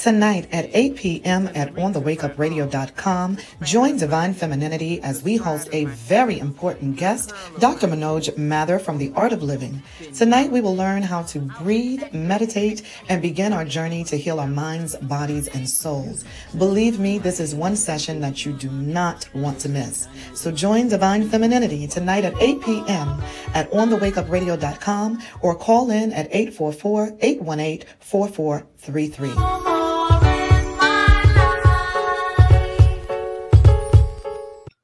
Tonight at 8 p.m. at onthewakeupradio.com, join Divine Femininity as we host a very important guest, Dr. Manoj Mathur from The Art of Living. Tonight we will learn how to breathe, meditate, and begin our journey to heal our minds, bodies, and souls. Believe me, this is one session that you do not want to miss. So join Divine Femininity tonight at 8 p.m. at onthewakeupradio.com or call in at 844 818 4433.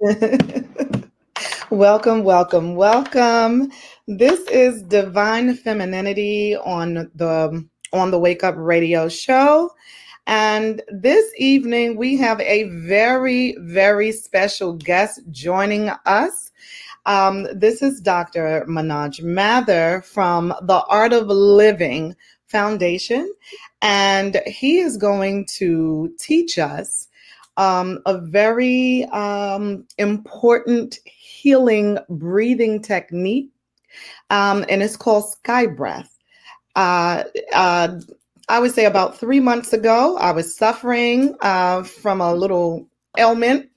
welcome, welcome, welcome. This is Divine Femininity on the on the Wake Up Radio show. And this evening we have a very, very special guest joining us. Um, this is Dr. Manoj Mathur from the Art of Living Foundation, and he is going to teach us um, a very um, important healing breathing technique, um, and it's called Sky Breath. Uh, uh, I would say about three months ago, I was suffering uh, from a little ailment,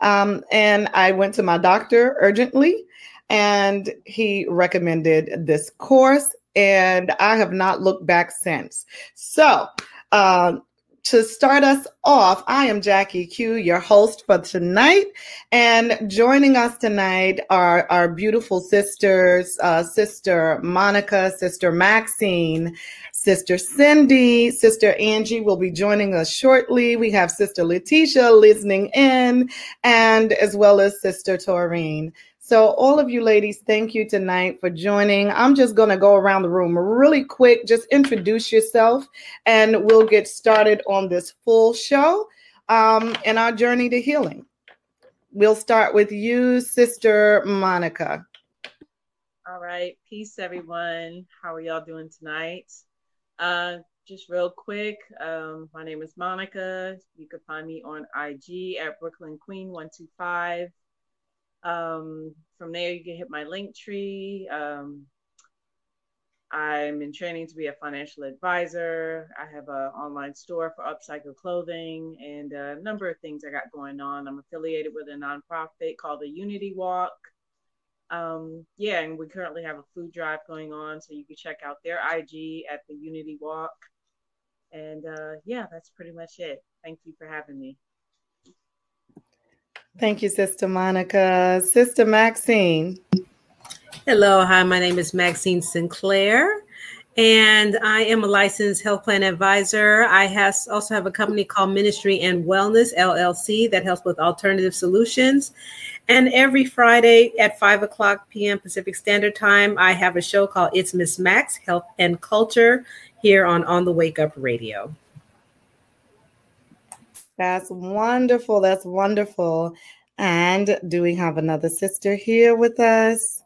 um, and I went to my doctor urgently, and he recommended this course, and I have not looked back since. So, uh, to start us off, I am Jackie Q, your host for tonight. And joining us tonight are our beautiful sisters, uh, Sister Monica, Sister Maxine, Sister Cindy, Sister Angie will be joining us shortly. We have Sister Letitia listening in, and as well as Sister Taurine. So, all of you ladies, thank you tonight for joining. I'm just going to go around the room really quick, just introduce yourself, and we'll get started on this full show um, and our journey to healing. We'll start with you, Sister Monica. All right. Peace, everyone. How are y'all doing tonight? Uh, just real quick, um, my name is Monica. You can find me on IG at Brooklyn Queen 125. Um, from there, you can hit my link tree. Um, I'm in training to be a financial advisor. I have an online store for upcycle clothing and a number of things I got going on. I'm affiliated with a nonprofit called the Unity Walk. Um, yeah, and we currently have a food drive going on, so you can check out their IG at the Unity Walk. And uh, yeah, that's pretty much it. Thank you for having me. Thank you, Sister Monica. Sister Maxine. Hello, hi, my name is Maxine Sinclair, and I am a licensed health plan advisor. I has, also have a company called Ministry and Wellness LLC that helps with alternative solutions. And every Friday at 5 o'clock p.m. Pacific Standard Time, I have a show called It's Miss Max Health and Culture here on On the Wake Up Radio. That's wonderful. That's wonderful. And do we have another sister here with us?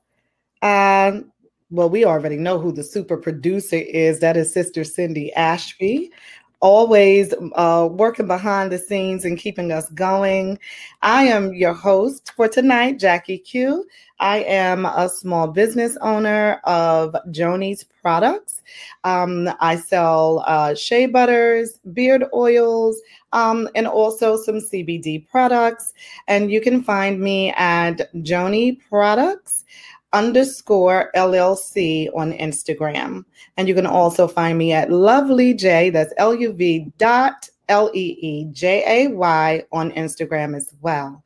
Um, well, we already know who the super producer is. That is Sister Cindy Ashby always uh, working behind the scenes and keeping us going. I am your host for tonight, Jackie Q. I am a small business owner of Joni's products. Um, I sell uh, shea butters, beard oils, um, and also some CBD products. And you can find me at Joni Products underscore LLC on Instagram. And you can also find me at Lovely J, that's L U V dot L E E J A Y on Instagram as well.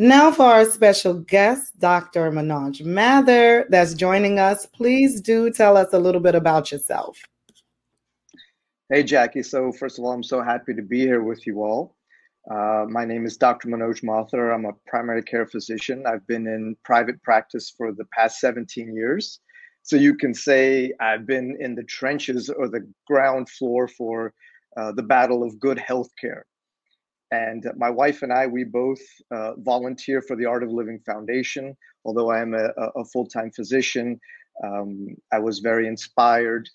Now, for our special guest, Dr. Manoj Mathur, that's joining us. Please do tell us a little bit about yourself. Hey, Jackie. So, first of all, I'm so happy to be here with you all. Uh, my name is Dr. Manoj Mathur. I'm a primary care physician. I've been in private practice for the past 17 years. So you can say I've been in the trenches or the ground floor for uh, the battle of good healthcare. And my wife and I, we both uh, volunteer for the Art of Living Foundation. Although I am a, a full time physician, um, I was very inspired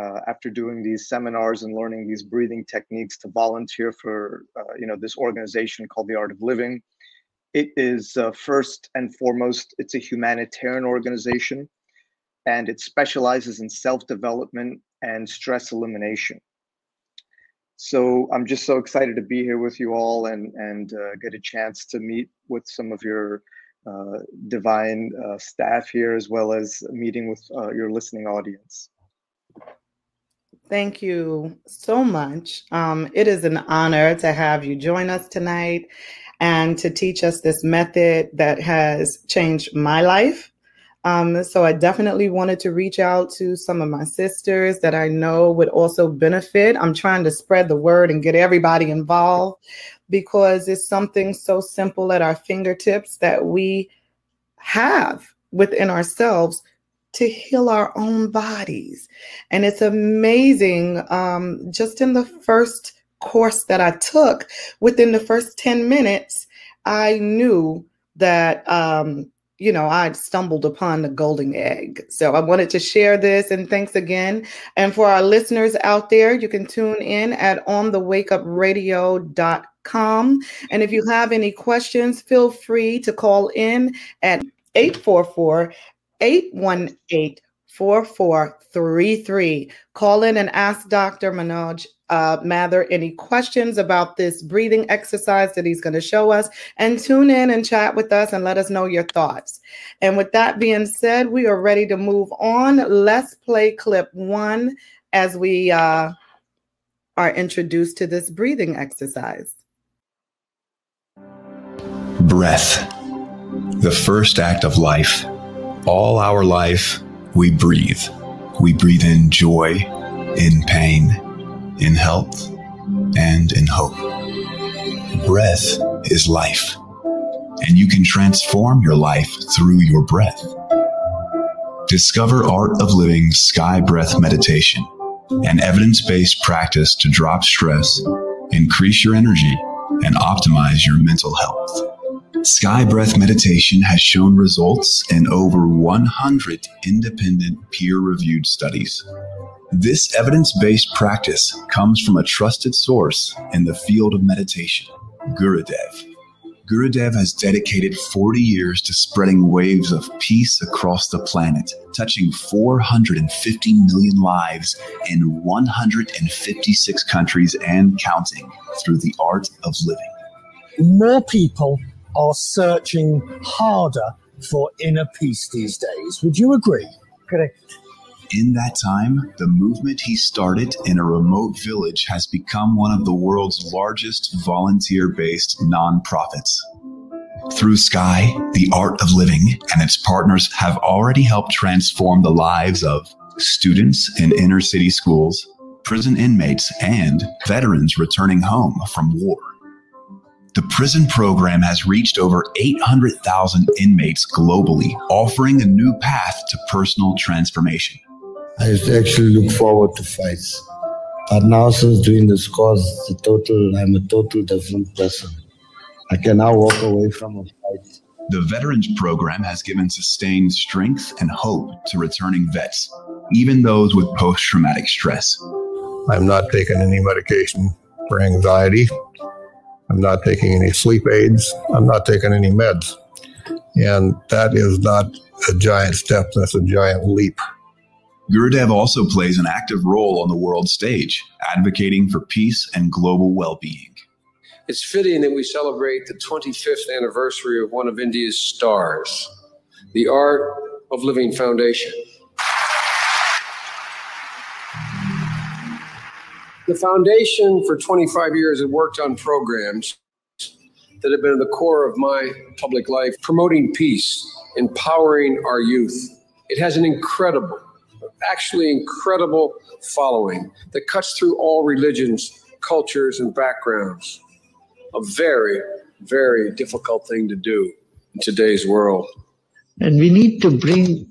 uh, after doing these seminars and learning these breathing techniques to volunteer for uh, you know this organization called the art of living it is uh, first and foremost it's a humanitarian organization and it specializes in self-development and stress elimination So I'm just so excited to be here with you all and and uh, get a chance to meet with some of your uh, divine uh, staff here, as well as meeting with your listening audience. Thank you so much. Um, it is an honor to have you join us tonight and to teach us this method that has changed my life. Um, so I definitely wanted to reach out to some of my sisters that I know would also benefit. I'm trying to spread the word and get everybody involved because it's something so simple at our fingertips that we have within ourselves to heal our own bodies. And it's amazing. Um, just in the first course that I took, within the first 10 minutes, I knew that, um, you know, I'd stumbled upon the golden egg. So I wanted to share this and thanks again. And for our listeners out there, you can tune in at onthewakeupradio.com. And if you have any questions, feel free to call in at 844 818 4433. Call in and ask Dr. Manoj uh, Mathur any questions about this breathing exercise that he's going to show us and tune in and chat with us and let us know your thoughts. And with that being said, we are ready to move on. Let's play clip one as we uh, are introduced to this breathing exercise. Breath, the first act of life all our life, we breathe. We breathe in joy, in pain, in health, and in hope. Breath is life, and you can transform your life through your breath. Discover Art of Living Sky Breath Meditation, an evidence based practice to drop stress, increase your energy, and optimize your mental health. Sky Breath Meditation has shown results in over 100 independent peer reviewed studies. This evidence based practice comes from a trusted source in the field of meditation, Gurudev. Gurudev has dedicated 40 years to spreading waves of peace across the planet, touching 450 million lives in 156 countries and counting through the art of living. More people are searching harder for inner peace these days. Would you agree? Correct. In that time, the movement he started in a remote village has become one of the world's largest volunteer based nonprofits. Through Sky, the Art of Living and its partners have already helped transform the lives of students in inner city schools, prison inmates, and veterans returning home from war. The prison program has reached over 800,000 inmates globally, offering a new path to personal transformation. I used to actually look forward to fights. But now, since doing this course, the total, I'm a total different person. I can now walk away from a fight. The Veterans Program has given sustained strength and hope to returning vets, even those with post traumatic stress. I'm not taking any medication for anxiety. I'm not taking any sleep aids. I'm not taking any meds. And that is not a giant step, that's a giant leap. Gurudev also plays an active role on the world stage, advocating for peace and global well being. It's fitting that we celebrate the 25th anniversary of one of India's stars, the Art of Living Foundation. The foundation for 25 years has worked on programs that have been at the core of my public life, promoting peace, empowering our youth. It has an incredible, actually incredible following that cuts through all religions, cultures, and backgrounds. A very, very difficult thing to do in today's world. And we need to bring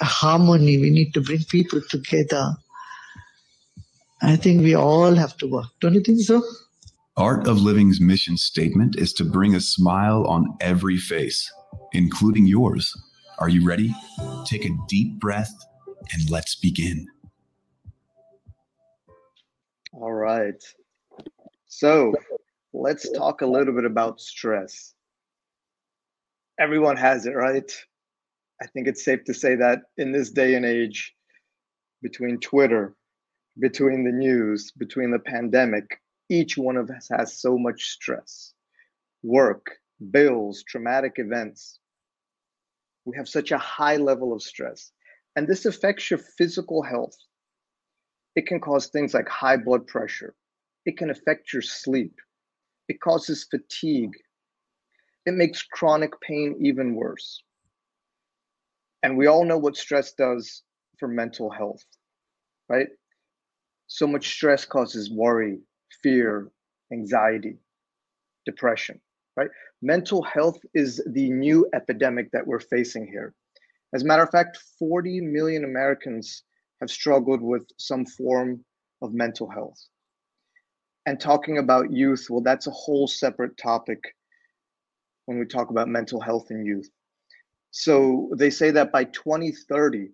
harmony, we need to bring people together I think we all have to work. Don't you think so? Art of Living's mission statement is to bring a smile on every face, including yours. Are you ready? Take a deep breath and let's begin. All right. So let's talk a little bit about stress. Everyone has it, right? I think it's safe to say that in this day and age, between Twitter, between the news, between the pandemic, each one of us has so much stress. Work, bills, traumatic events. We have such a high level of stress. And this affects your physical health. It can cause things like high blood pressure. It can affect your sleep. It causes fatigue. It makes chronic pain even worse. And we all know what stress does for mental health, right? So much stress causes worry, fear, anxiety, depression, right? Mental health is the new epidemic that we're facing here. As a matter of fact, 40 million Americans have struggled with some form of mental health. And talking about youth, well, that's a whole separate topic when we talk about mental health in youth. So they say that by 2030,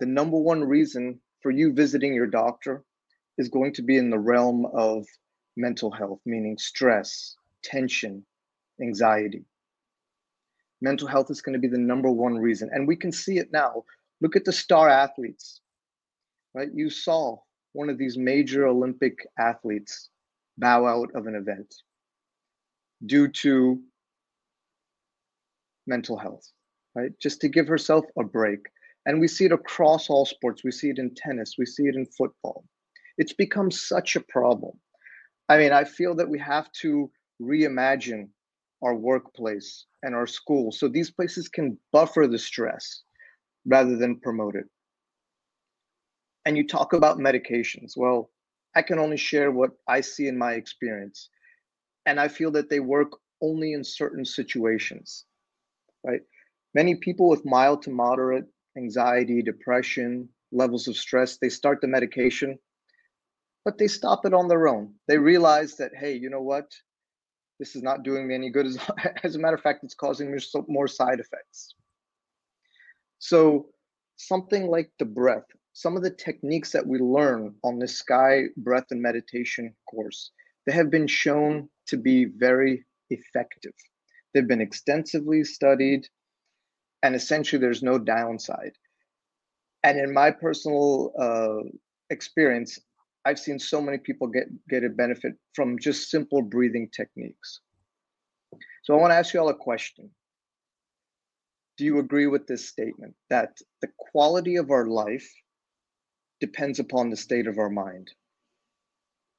the number one reason for you visiting your doctor is going to be in the realm of mental health, meaning stress, tension, anxiety. Mental health is going to be the number one reason. And we can see it now. Look at the star athletes, right? You saw one of these major Olympic athletes bow out of an event due to mental health, right? Just to give herself a break. And we see it across all sports. We see it in tennis, we see it in football. It's become such a problem. I mean, I feel that we have to reimagine our workplace and our school so these places can buffer the stress rather than promote it. And you talk about medications. Well, I can only share what I see in my experience. And I feel that they work only in certain situations, right? Many people with mild to moderate anxiety, depression, levels of stress, they start the medication, but they stop it on their own. They realize that, hey, you know what? This is not doing me any good. As, as a matter of fact, it's causing me more side effects. So, something like the breath, some of the techniques that we learn on the Sky Breath and Meditation course, they have been shown to be very effective. They've been extensively studied, and essentially, there's no downside. And in my personal uh, experience, I've seen so many people get get a benefit from just simple breathing techniques. So I want to ask you all a question. Do you agree with this statement that the quality of our life depends upon the state of our mind?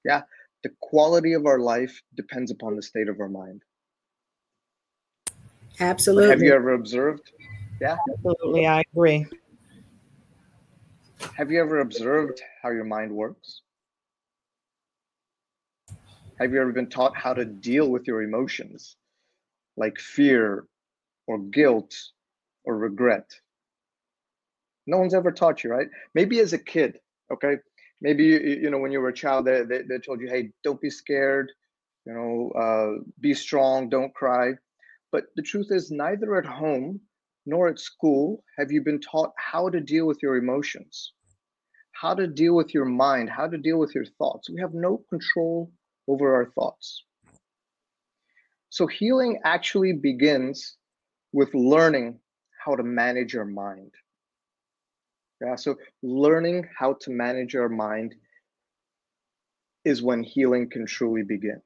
Yeah, the quality of our life depends upon the state of our mind. Absolutely. Have you ever observed? Yeah. Absolutely, I agree. Have you ever observed how your mind works? Have you ever been taught how to deal with your emotions, like fear or guilt or regret? No one's ever taught you, right? Maybe as a kid, okay? Maybe you, know when you were a child, they, they, they told you, "Hey, don't be scared, you know, uh, be strong, don't cry." But the truth is, neither at home nor at school have you been taught how to deal with your emotions, how to deal with your mind, how to deal with your thoughts. We have no control over our thoughts. So, healing actually begins with learning how to manage your mind. Yeah, so learning how to manage your mind is when healing can truly begin.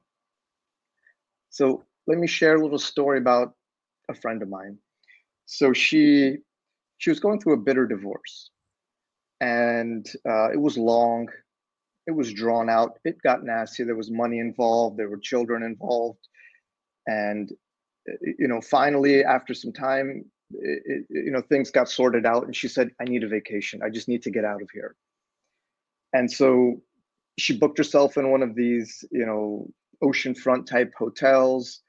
So, let me share a little story about a friend of mine. So, she she was going through a bitter divorce, and uh, it was long it was drawn out. It got nasty. There was money involved. There were children involved, and you know, finally, after some time, it, it, you know, things got sorted out. And she said, "I need a vacation. I just need to get out of here." And so she booked herself in one of these, you know, oceanfront type hotels,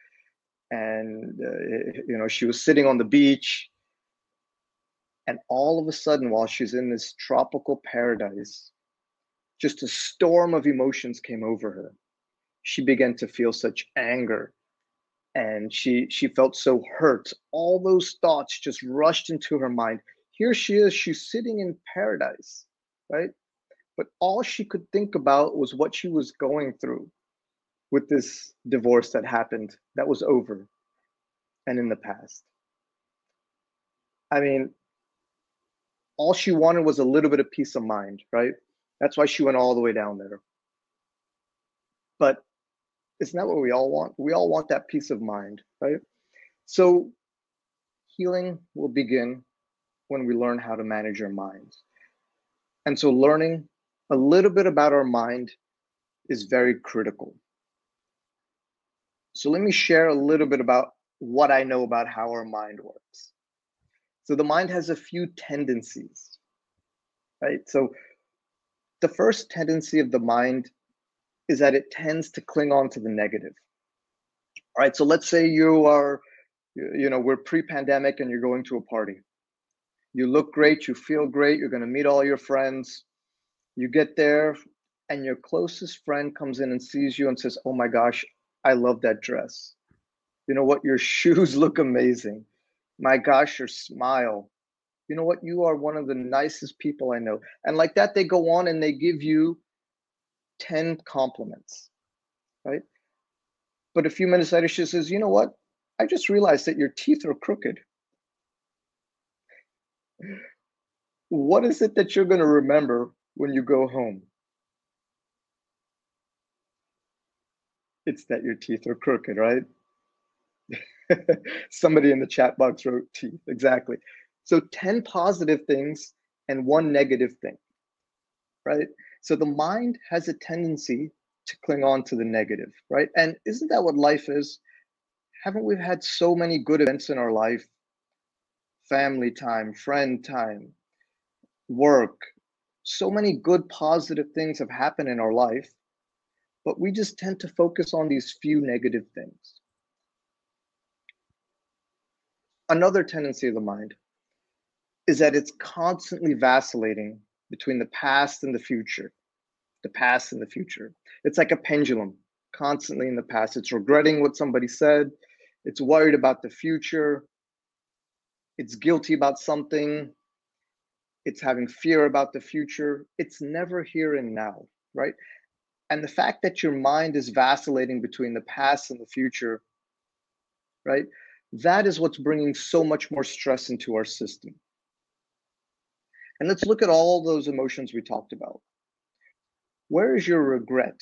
and uh, you know, she was sitting on the beach. And all of a sudden, while she's in this tropical paradise, just a storm of emotions came over her. She began to feel such anger and she she felt so hurt. All those thoughts just rushed into her mind. Here she is, she's sitting in paradise, right? But all she could think about was what she was going through with this divorce that happened, that was over and in the past. I mean, all she wanted was a little bit of peace of mind, right? That's why she went all the way down there. But isn't that what we all want? We all want that peace of mind, right? So healing will begin when we learn how to manage our minds. And so learning a little bit about our mind is very critical. So let me share a little bit about what I know about how our mind works. So the mind has a few tendencies, right? So the first tendency of the mind is that it tends to cling on to the negative. All right, so let's say you are, you know, we're pre pandemic and you're going to a party. You look great, you feel great, you're going to meet all your friends. You get there, and your closest friend comes in and sees you and says, Oh my gosh, I love that dress. You know what? Your shoes look amazing. My gosh, your smile. You know what? You are one of the nicest people I know. And like that, they go on and they give you 10 compliments, right? But a few minutes later, she says, You know what? I just realized that your teeth are crooked. What is it that you're going to remember when you go home? It's that your teeth are crooked, right? Somebody in the chat box wrote teeth. Exactly. So 10 positive things and one negative thing, right? So the mind has a tendency to cling on to the negative, right? And isn't that what life is? Haven't we had so many good events in our life? Family time, friend time, work. So many good positive things have happened in our life, but we just tend to focus on these few negative things. Another tendency of the mind is that it's constantly vacillating between the past and the future. The past and the future. It's like a pendulum, constantly in the past. It's regretting what somebody said, it's worried about the future, it's guilty about something, it's having fear about the future. It's never here and now, right? And the fact that your mind is vacillating between the past and the future, right? That is what's bringing so much more stress into our system. And let's look at all those emotions we talked about. Where is your regret?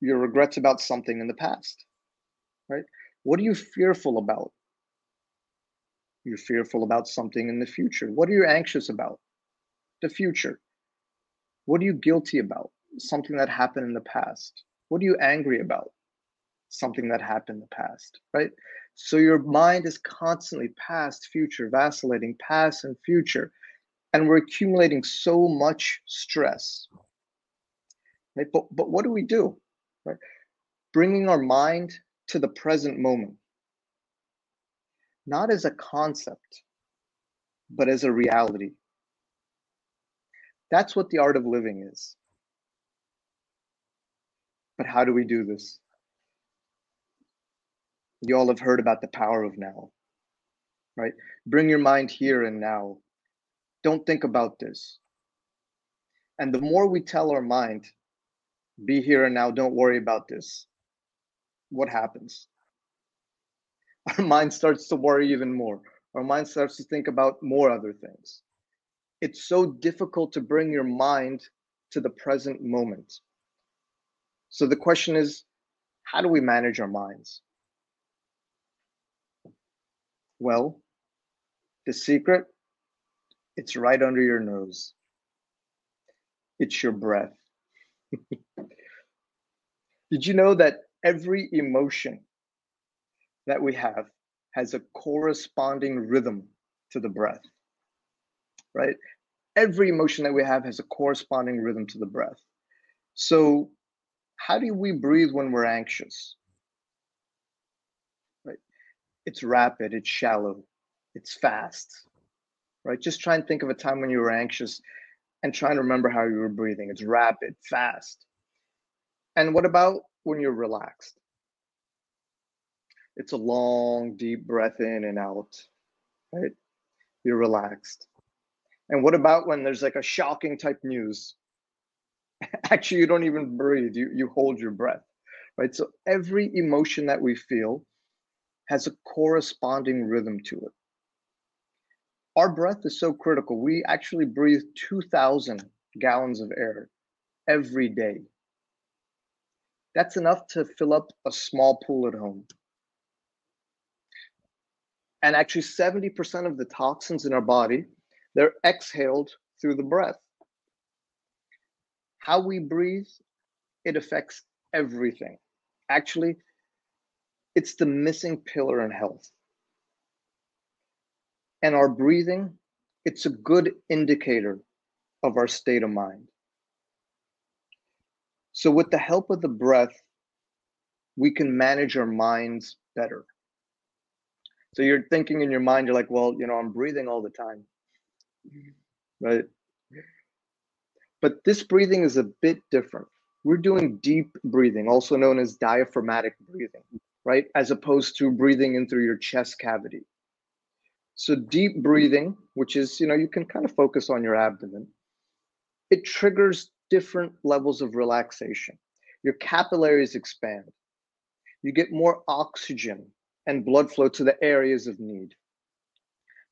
Your regrets about something in the past, right? What are you fearful about? You're fearful about something in the future. What are you anxious about? The future. What are you guilty about? Something that happened in the past. What are you angry about? Something that happened in the past, right? So your mind is constantly past, future, vacillating, past and future. And we're accumulating so much stress. Right? But, but what do we do? Right? Bringing our mind to the present moment, not as a concept, but as a reality. That's what the art of living is. But how do we do this? You all have heard about the power of now, right? Bring your mind here and now. Don't think about this. And the more we tell our mind, be here and now, don't worry about this, what happens? Our mind starts to worry even more. Our mind starts to think about more other things. It's so difficult to bring your mind to the present moment. So the question is how do we manage our minds? Well, the secret, it's right under your nose. It's your breath. Did you know that every emotion that we have has a corresponding rhythm to the breath? Right? Every emotion that we have has a corresponding rhythm to the breath. So, how do we breathe when we're anxious? It's rapid, it's shallow, it's fast, right? Just try and think of a time when you were anxious and try and remember how you were breathing. It's rapid, fast. And what about when you're relaxed? It's a long, deep breath in and out, right? You're relaxed. And what about when there's like a shocking type news? Actually, you don't even breathe, you, you hold your breath, right? So every emotion that we feel has a corresponding rhythm to it. Our breath is so critical. We actually breathe 2,000 gallons of air every day. That's enough to fill up a small pool at home. And actually, 70% of the toxins in our body, they're exhaled through the breath. How we breathe, it affects everything. Actually, it's the missing pillar in health. And our breathing, it's a good indicator of our state of mind. So, with the help of the breath, we can manage our minds better. So, you're thinking in your mind, you're like, well, you know, I'm breathing all the time, right? But this breathing is a bit different. We're doing deep breathing, also known as diaphragmatic breathing, right? As opposed to breathing in through your chest cavity. So, deep breathing, which is, you know, you can kind of focus on your abdomen, it triggers different levels of relaxation. Your capillaries expand. You get more oxygen and blood flow to the areas of need.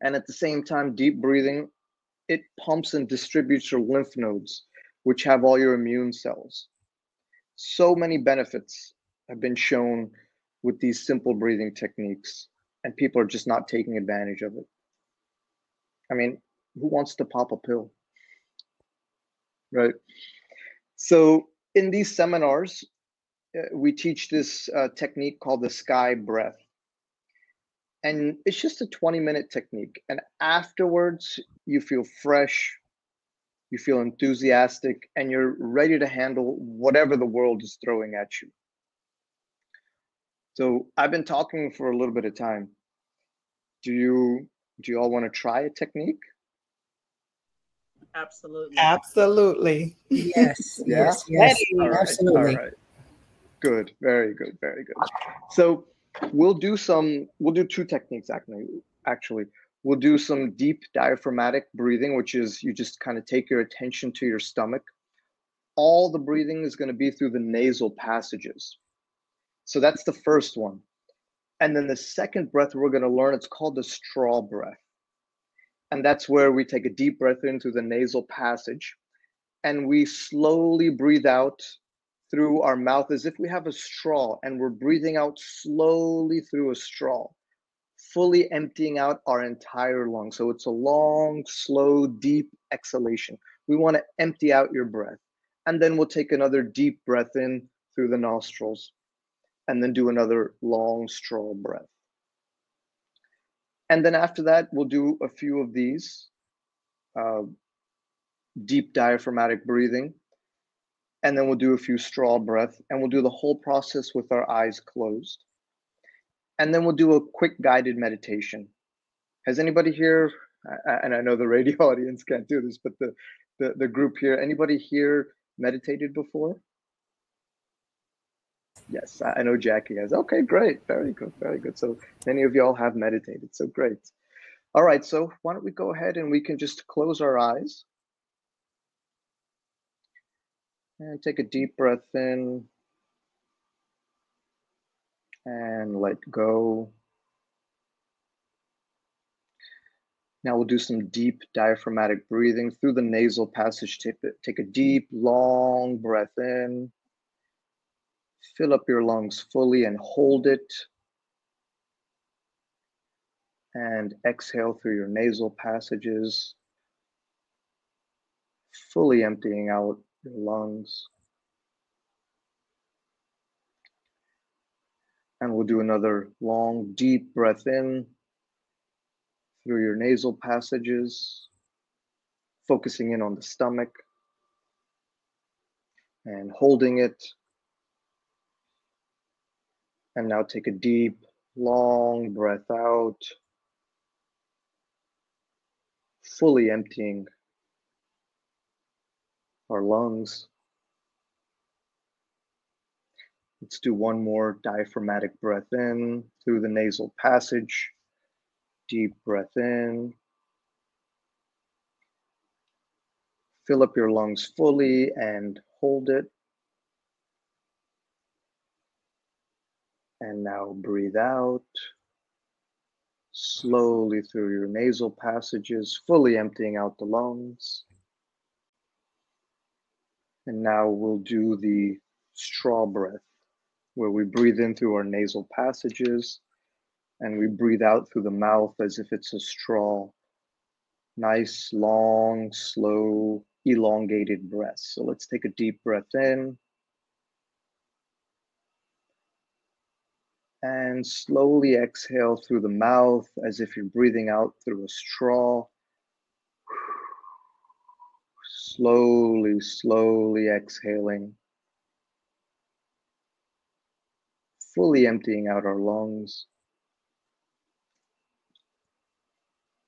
And at the same time, deep breathing, it pumps and distributes your lymph nodes, which have all your immune cells. So many benefits have been shown with these simple breathing techniques, and people are just not taking advantage of it. I mean, who wants to pop a pill? Right. So in these seminars, uh, we teach this uh, technique called the sky breath. And it's just a 20 minute technique. And afterwards, you feel fresh, you feel enthusiastic, and you're ready to handle whatever the world is throwing at you. So I've been talking for a little bit of time. Do you do you all want to try a technique? Absolutely. Absolutely. Yes. Yeah? Yes. Yes. All right, Absolutely. All right. Good. Very good. Very good. So we'll do some. We'll do two techniques actually. Actually, we'll do some deep diaphragmatic breathing, which is you just kind of take your attention to your stomach. All the breathing is going to be through the nasal passages. So that's the first one. And then the second breath we're going to learn, it's called the straw breath. And that's where we take a deep breath in through the nasal passage and we slowly breathe out through our mouth as if we have a straw and we're breathing out slowly through a straw, fully emptying out our entire lung. So it's a long, slow, deep exhalation. We want to empty out your breath. And then we'll take another deep breath in through the nostrils and then do another long straw breath. And then after that, we'll do a few of these uh, deep diaphragmatic breathing. And then we'll do a few straw breath and we'll do the whole process with our eyes closed. And then we'll do a quick guided meditation. Has anybody here, and I know the radio audience can't do this, but the, the, the group here, anybody here meditated before? Yes, I know Jackie has. Okay, great. Very good. Very good. So many of y'all have meditated. So great. All right. So why don't we go ahead and we can just close our eyes and take a deep breath in and let go. Now we'll do some deep diaphragmatic breathing through the nasal passage. Take, take a deep, long breath in fill up your lungs fully and hold it. And exhale through your nasal passages, fully emptying out your lungs. And we'll do another long, deep breath in through your nasal passages, focusing in on the stomach and holding it and now take a deep, long breath out, fully emptying our lungs. Let's do one more diaphragmatic breath in through the nasal passage. Deep breath in. Fill up your lungs fully and hold it. And now breathe out slowly through your nasal passages, fully emptying out the lungs. And now we'll do the straw breath, where we breathe in through our nasal passages and we breathe out through the mouth as if it's a straw. Nice, long, slow, elongated breath. So let's take a deep breath in. And slowly exhale through the mouth as if you're breathing out through a straw. Slowly, slowly exhaling. Fully emptying out our lungs.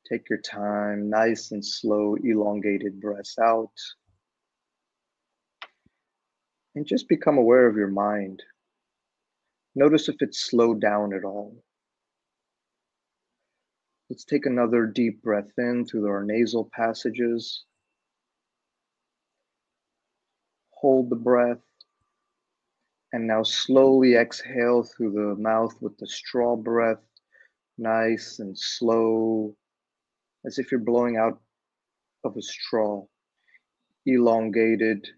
Take your time, nice and slow, elongated breaths out. And just become aware of your mind. Notice if it's slowed down at all. Let's take another deep breath in through our nasal passages. Hold the breath. And now slowly exhale through the mouth with the straw breath. Nice and slow, as if you're blowing out of a straw, elongated.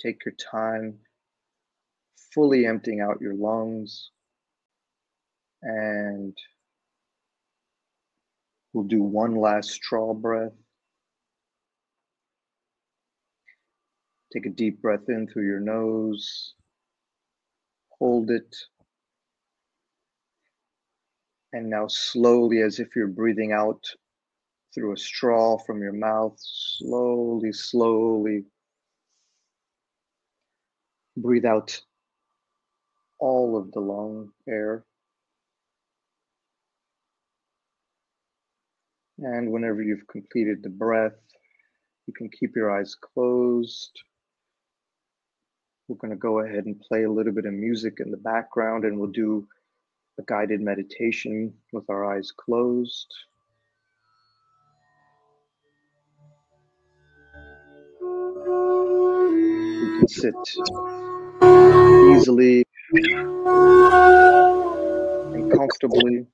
Take your time, fully emptying out your lungs. And we'll do one last straw breath. Take a deep breath in through your nose. Hold it. And now, slowly, as if you're breathing out through a straw from your mouth, slowly, slowly breathe out all of the lung air. And whenever you've completed the breath, you can keep your eyes closed. We're going to go ahead and play a little bit of music in the background, and we'll do a guided meditation with our eyes closed. Can sit easily and comfortably.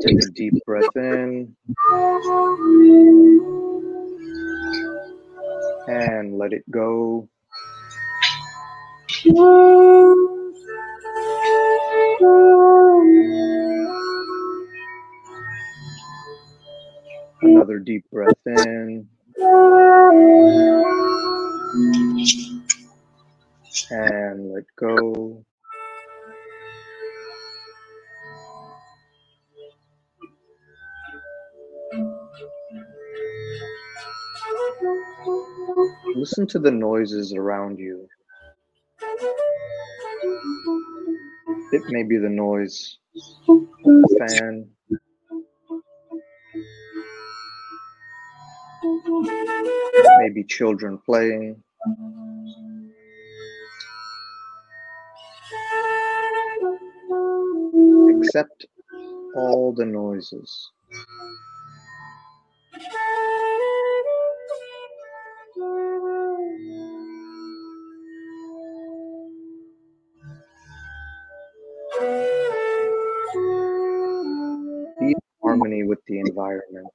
Take a deep breath in and let it go. Another deep breath in. And let go. Listen to the noises around you. It may be the noise fan. Maybe children playing. Accept all the noises. Be in harmony with the environment.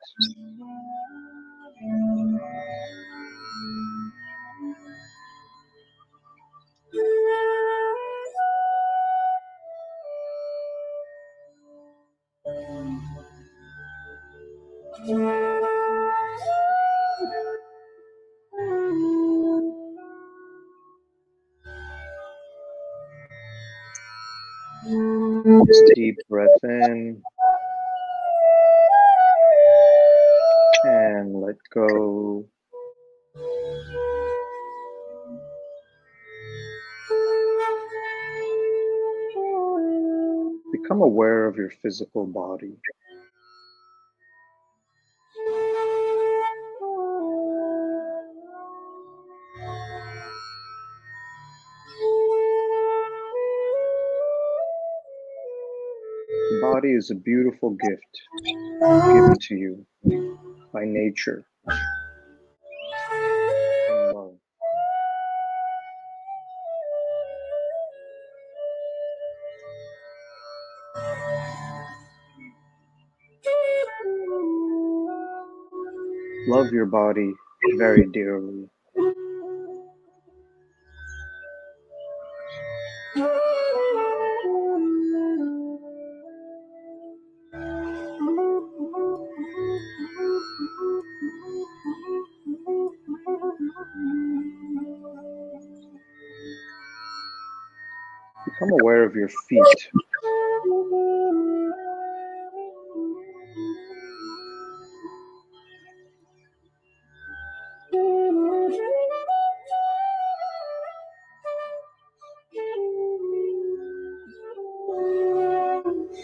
Just deep breath in and let go. Become aware of your physical body. The body is a beautiful gift given to you by nature. Love your body very dearly. Become aware of your feet.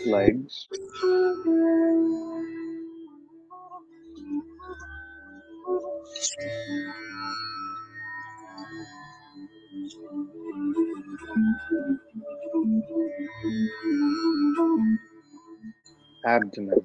Legs. Abdomen.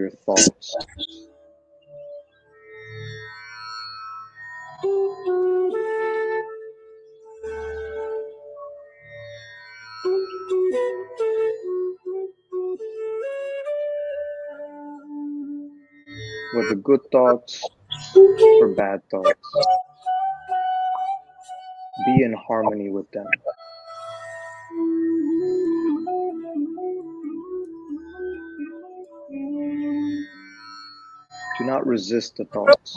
Your thoughts. Whether good thoughts or bad thoughts, be in harmony with them. Do not resist the thoughts.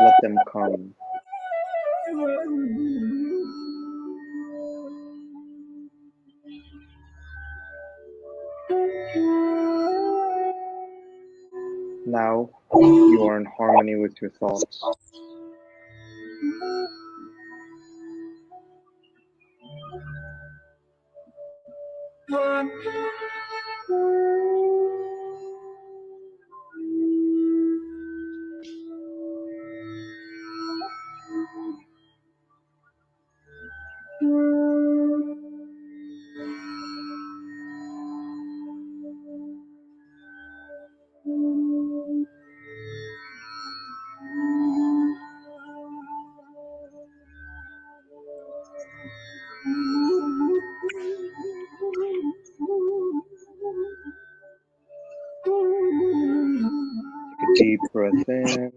Let them come. Now you are in harmony with your thoughts. Breath in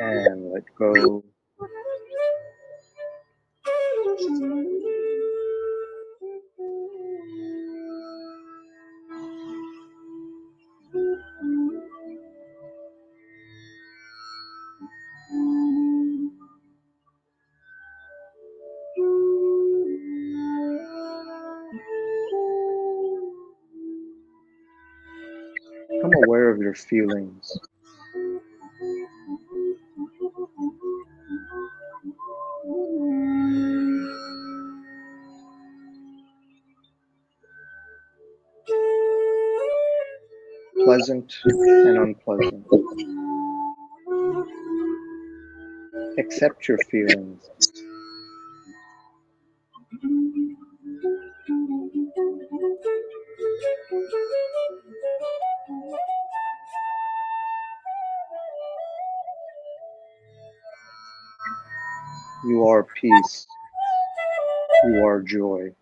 and let go. Feelings. Pleasant and unpleasant. Accept your feelings. Peace. You are joy.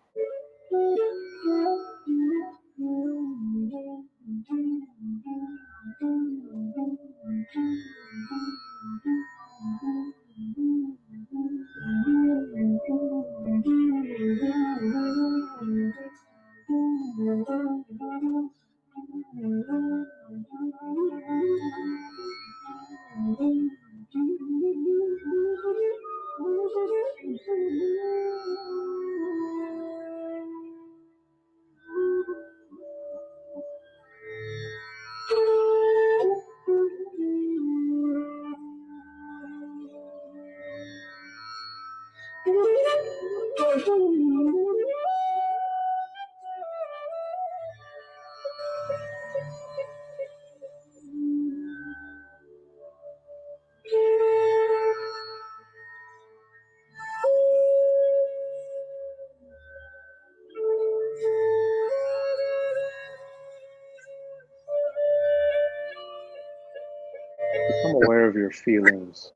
Of your feelings.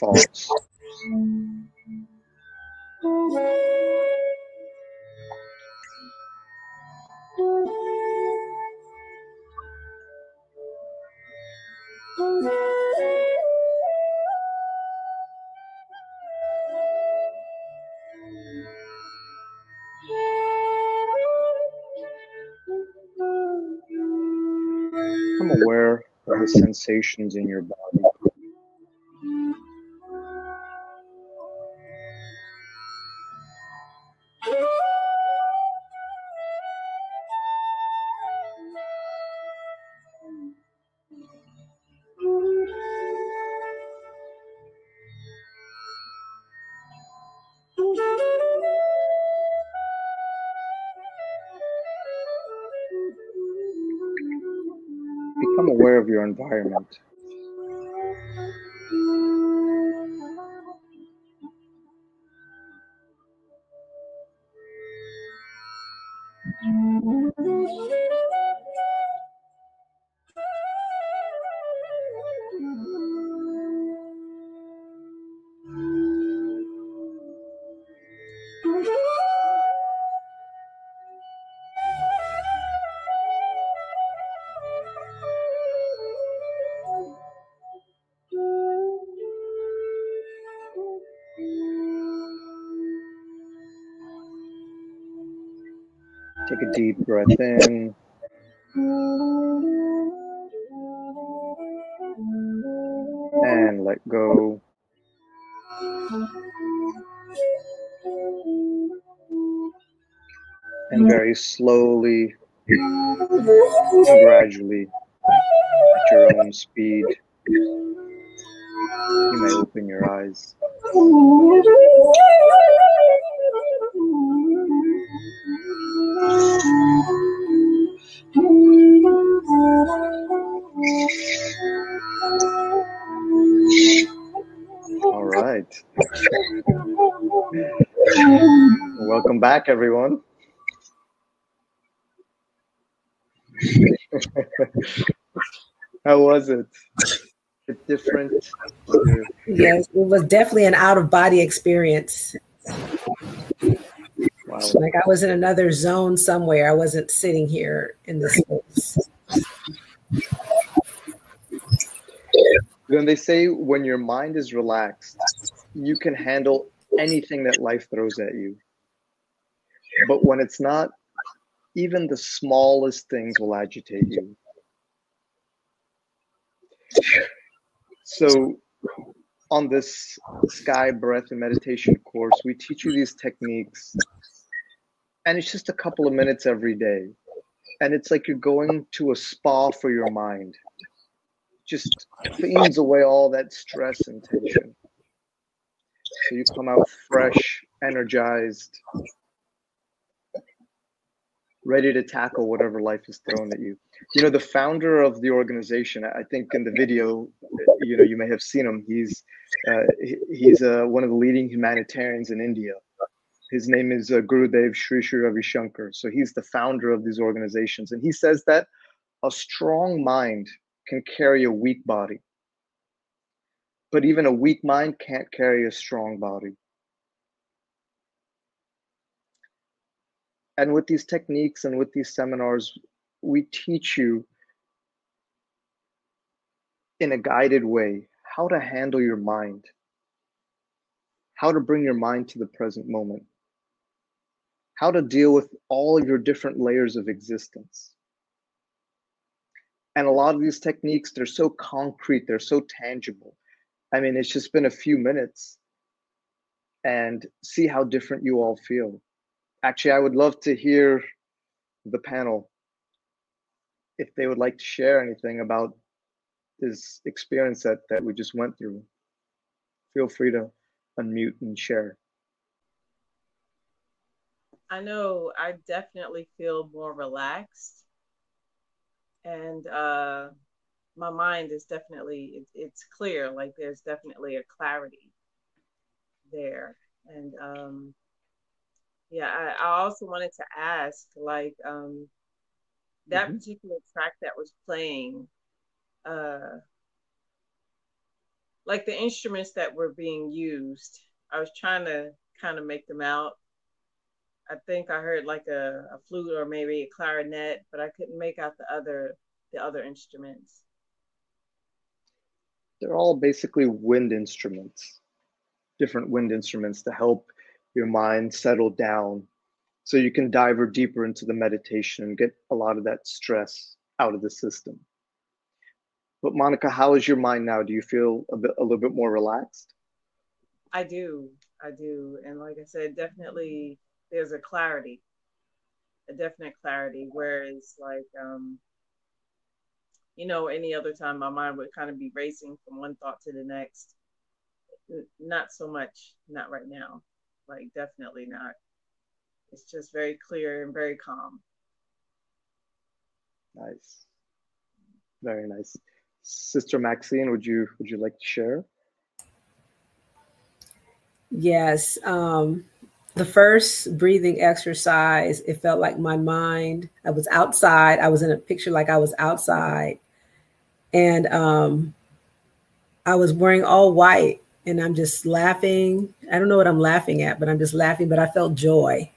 Thoughts. Aware of the sensations in your body. Environment. Deep breath in. And let go. And very slowly, gradually, at your own speed, you may open your eyes. All right. Welcome back, everyone. How was it? different? Yes, it was definitely an out of body experience. Wow. Like I was in another zone somewhere. I wasn't sitting here in this space. When they say when your mind is relaxed, you can handle anything that life throws at you. But when it's not, even the smallest things will agitate you. So, on this sky breath and meditation course, we teach you these techniques, and it's just a couple of minutes every day. And it's like you're going to a spa for your mind, just cleans away all that stress and tension. So you come out fresh, energized, ready to tackle whatever life is thrown at you. You know, the founder of the organization, I think in the video, you know, you may have seen him. He's uh, he's uh, one of the leading humanitarians in India. His name is uh, Gurudev Sri Sri Ravi Shankar. So he's the founder of these organizations, and he says that a strong mind can carry a weak body, but even a weak mind can't carry a strong body. and with these techniques and with these seminars we teach you in a guided way how to handle your mind how to bring your mind to the present moment how to deal with all your different layers of existence and a lot of these techniques they're so concrete they're so tangible i mean it's just been a few minutes and see how different you all feel actually, I would love to hear the panel if they would like to share anything about this experience that, that we just went through. Feel free to unmute and share. I know I definitely feel more relaxed and uh, my mind is definitely it, it's clear like there's definitely a clarity there and um, yeah, I, I also wanted to ask, like, um, that mm-hmm. particular track that was playing, uh, like the instruments that were being used. I was trying to kind of make them out. I think I heard like a, a flute or maybe a clarinet, but I couldn't make out the other the other instruments. They're all basically wind instruments, different wind instruments to help your mind settle down so you can dive deeper into the meditation and get a lot of that stress out of the system. But Monica, how is your mind now? Do you feel a bit a little bit more relaxed? I do. I do. And like I said, definitely there's a clarity. A definite clarity. Whereas like um you know, any other time my mind would kind of be racing from one thought to the next. Not so much, not right now. Like, definitely not. It's just very clear and very calm. Nice. Very nice. Sister Maxine, would you would you like to share? Yes. Um, the first breathing exercise, it felt like my mind, I was outside. I was in a picture like I was outside. And um, I was wearing all white and I'm just laughing. I don't know what I'm laughing at, but I'm just laughing, but I felt joy.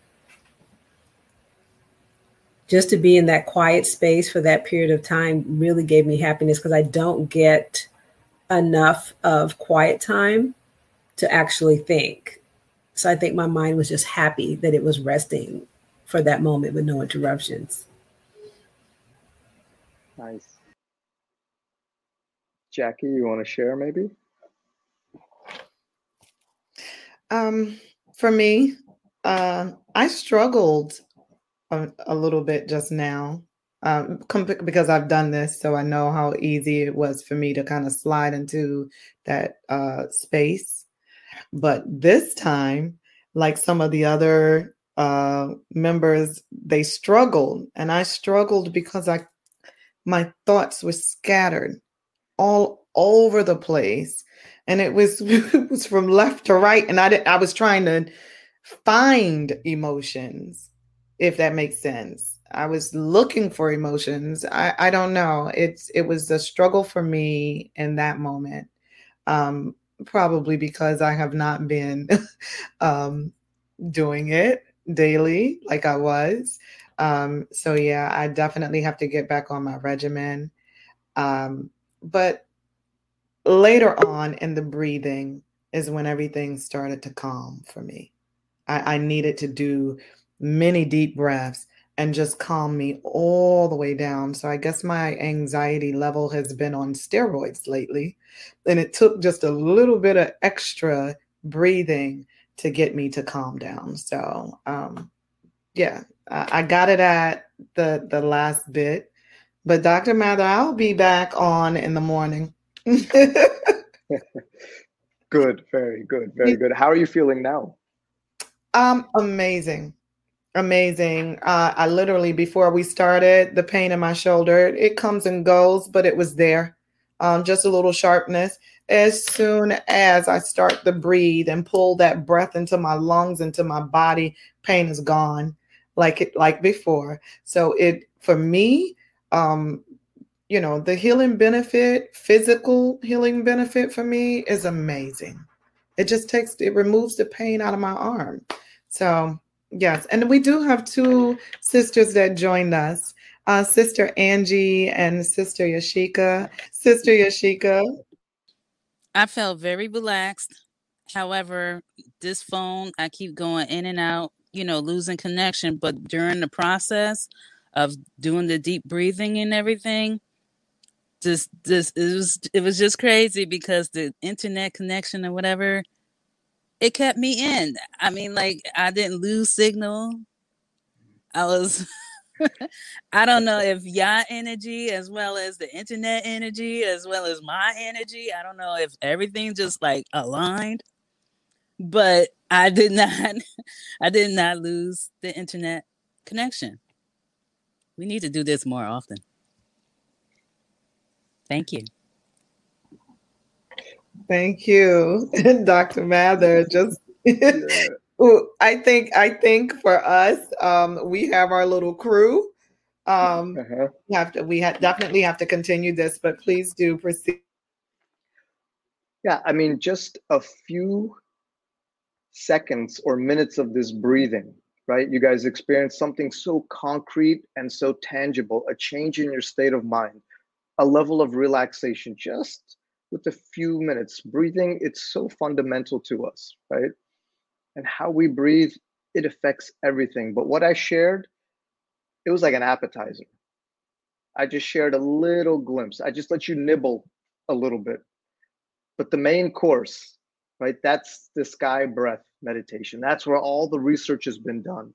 Just to be in that quiet space for that period of time really gave me happiness because I don't get enough of quiet time to actually think. So I think my mind was just happy that it was resting for that moment with no interruptions. Nice. Jackie, you want to share maybe? Um, for me, uh, I struggled a, a, little bit just now um, because I've done this, so I know how easy it was for me to kind of slide into that uh, space. But this time, like some of the other uh, members, they struggled, and I struggled because I my thoughts were scattered all over the place and it was it was from left to right and i did, i was trying to find emotions if that makes sense. I was looking for emotions. I i don't know. It's it was a struggle for me in that moment. Um probably because i have not been um doing it daily like i was um so yeah i definitely have to get back on my regimen um but later on in the breathing is when everything started to calm for me. I, I needed to do many deep breaths and just calm me all the way down. So I guess my anxiety level has been on steroids lately. And it took just a little bit of extra breathing to get me to calm down. So um yeah, I, I got it at the the last bit. But Dr. Mathur, I'll be back on in the morning. good, very good, very good. How are you feeling now? Um, amazing, amazing. Uh, I literally before we started, the pain in my shoulder it comes and goes, but it was there. Um, just a little sharpness. As soon as I start to breathe and pull that breath into my lungs, into my body, pain is gone, like it like before. So it for me, um, you know, the healing benefit, physical healing benefit for me is amazing. It just takes, it removes the pain out of my arm. So, yes. And we do have two sisters that joined us uh, Sister Angie and Sister Yashika. Sister Yashika. I felt very relaxed. However, this phone, I keep going in and out, you know, losing connection. But during the process of doing the deep breathing and everything, just this it was it was just crazy because the internet connection or whatever it kept me in. I mean like i didn't lose signal. I was i don't know if your energy as well as the internet energy as well as my energy. I don't know if everything just like aligned but i did not i did not lose the internet connection. We need to do this more often. Thank you. Thank you, Dr. Mathur. Just I think I think for us, um, we have our little crew. Um, uh-huh. we have to we have definitely have to continue this, but please do proceed. Yeah, I mean, just a few seconds or minutes of this breathing, right? You guys experience something so concrete and so tangible, a change in your state of mind a level of relaxation just with a few minutes. Breathing, it's so fundamental to us, right? And how we breathe, it affects everything. But what I shared, it was like an appetizer. I just shared a little glimpse. I just let you nibble a little bit. But the main course, right? That's the sky breath meditation. That's where all the research has been done.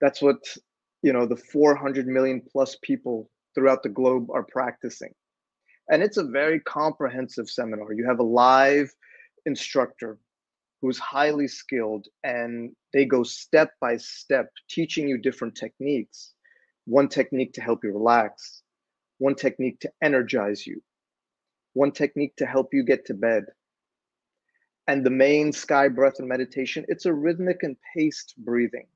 That's what, you know, the 400 million plus people throughout the globe are practicing. And it's a very comprehensive seminar. You have a live instructor who's highly skilled and they go step by step teaching you different techniques. One technique to help you relax, one technique to energize you, one technique to help you get to bed. And the main sky breath and meditation, it's a rhythmic and paced breathing.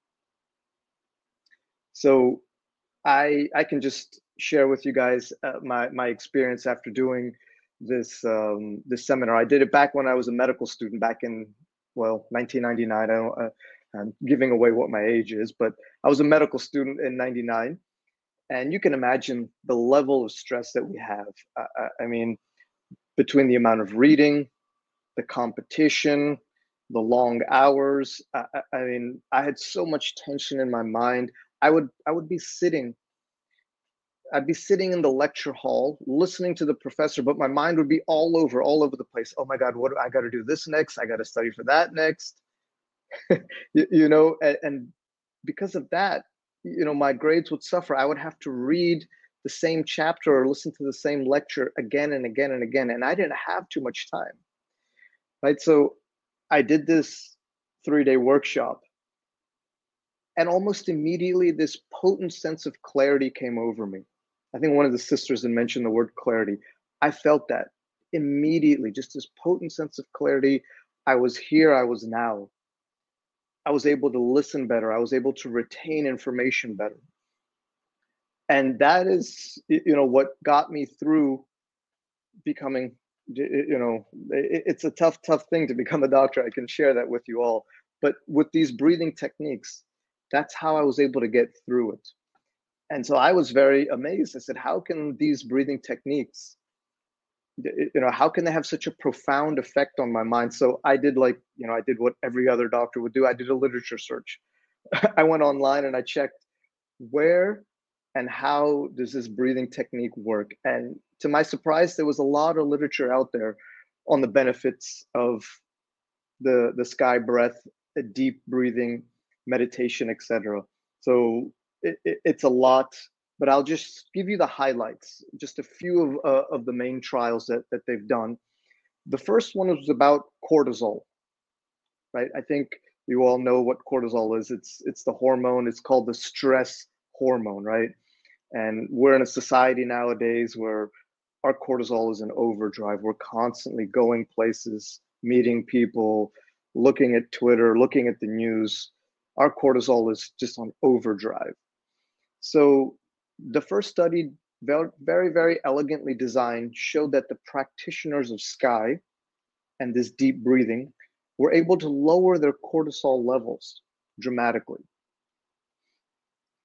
So I I can just share with you guys uh, my my experience after doing this um, this seminar. I did it back when I was a medical student back in well 1999. I don't, uh, I'm giving away what my age is, but I was a medical student in '99, and you can imagine the level of stress that we have. I mean, between the amount of reading, the competition, the long hours. I, I mean, I had so much tension in my mind. I would I would be sitting I'd be sitting in the lecture hall listening to the professor, but my mind would be all over, all over the place. Oh my God, what I got to do this next? I got to study for that next. you, you, know, and, and, because of that, you know, my grades would suffer. I would have to read the same chapter or listen to the same lecture again and again and again. And I didn't have too much time. Right. So I did this three day workshop. And almost immediately, this potent sense of clarity came over me. I think one of the sisters had mentioned the word clarity. I felt that immediately, just this potent sense of clarity. I was here, I was now. I was able to listen better. I was able to retain information better. And that is, you know, what got me through becoming, you know, it's a tough, tough thing to become a doctor. I can share that with you all. But with these breathing techniques, that's how I was able to get through it and so i was very amazed. I said how can these breathing techniques you know how can they have such a profound effect on my mind? So i did like you know i did what every other doctor would do. I did a literature search. I went online and i checked where and how does this breathing technique work? And to my surprise there was a lot of literature out there on the benefits of the the sky breath deep breathing meditation etc so it, it, it's a lot, but I'll just give you the highlights, just a few of, uh, of the main trials that, that they've done. The first one was about cortisol, right? I think you all know what cortisol is. It's it's the hormone. It's called the stress hormone, right? And we're in a society nowadays where our cortisol is in overdrive. We're constantly going places, meeting people, looking at Twitter, looking at the news. Our cortisol is just on overdrive. So the first study, very, very elegantly designed, showed that the practitioners of Sky and this deep breathing were able to lower their cortisol levels dramatically.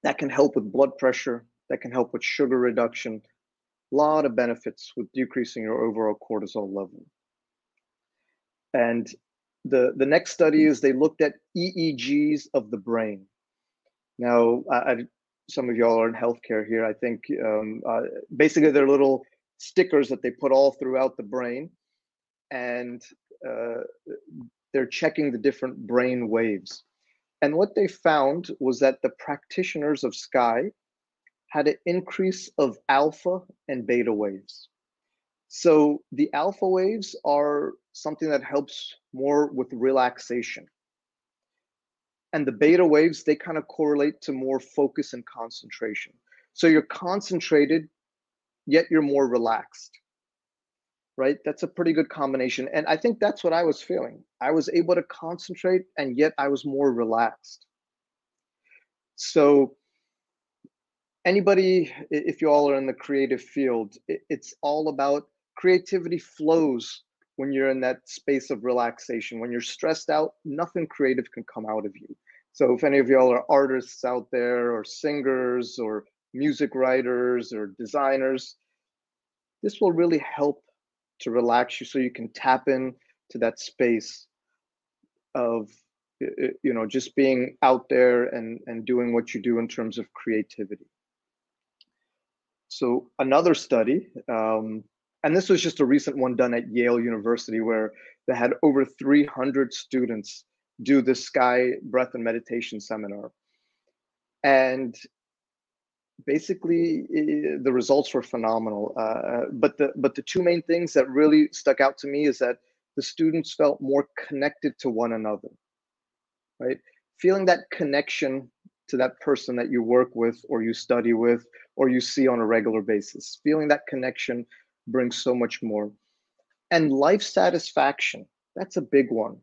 That can help with blood pressure, that can help with sugar reduction, a lot of benefits with decreasing your overall cortisol level. And the, the next study is they looked at EEGs of the brain. Now, I, some of y'all are in healthcare here. I think um, uh, basically they're little stickers that they put all throughout the brain, and uh, they're checking the different brain waves. And what they found was that the practitioners of Sky had an increase of alpha and beta waves. So the alpha waves are something that helps more with relaxation and the beta waves they kind of correlate to more focus and concentration. So you're concentrated yet you're more relaxed right? That's a pretty good combination. And i think that's what i was feeling. I was able to concentrate and yet i was more relaxed. So anybody if you all are in the creative field it's all about creativity flows when you're in that space of relaxation. When you're stressed out, nothing creative can come out of you. So if any of y'all are artists out there or singers or music writers or designers, this will really help to relax you so you can tap in to that space of you know just being out there and and doing what you do in terms of creativity so another study um, and this was just a recent one done at Yale University where they had over 300 students do the sky breath and meditation seminar. And basically the results were phenomenal. Uh, but the but the two main things that really stuck out to me is that the students felt more connected to one another, right? Feeling that connection to that person that you work with or you study with or you see on a regular basis. Feeling that connection brings so much more. And life satisfaction, that's a big one.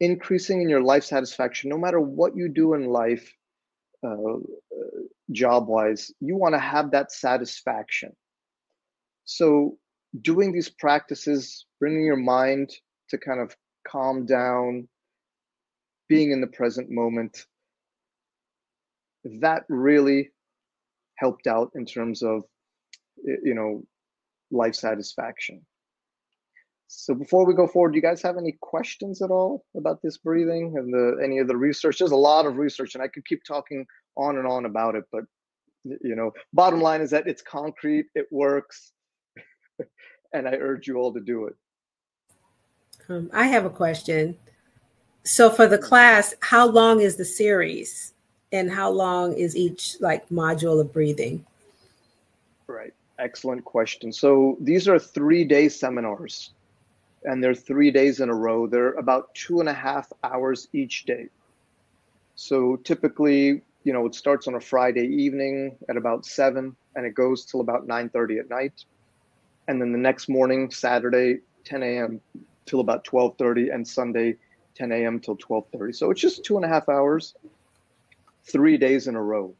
Increasing in your life satisfaction, no matter what you do in life, uh, uh, job wise, you want to have that satisfaction. So, doing these practices, bringing your mind to kind of calm down, being in the present moment, that really helped out in terms of you know life satisfaction So before we go forward, do you guys have any questions at all about this breathing and the any of the research? There's a lot of research, and I could keep talking on and on about it, but you know, bottom line is that it's concrete, it works, and I urge you all to do it. Um, I have a question. So for the class, how long is the series, and how long is each like module of breathing? Right. Excellent question. So these are three day seminars and they're three days in a row. They're about two and a half hours each day. So typically, you know, it starts on a Friday evening at about seven, and it goes till about nine thirty at night, and then the next morning, Saturday, ten a.m. till about twelve thirty, and Sunday, ten a.m. till twelve thirty. So it's just two and a half hours, three days in a row.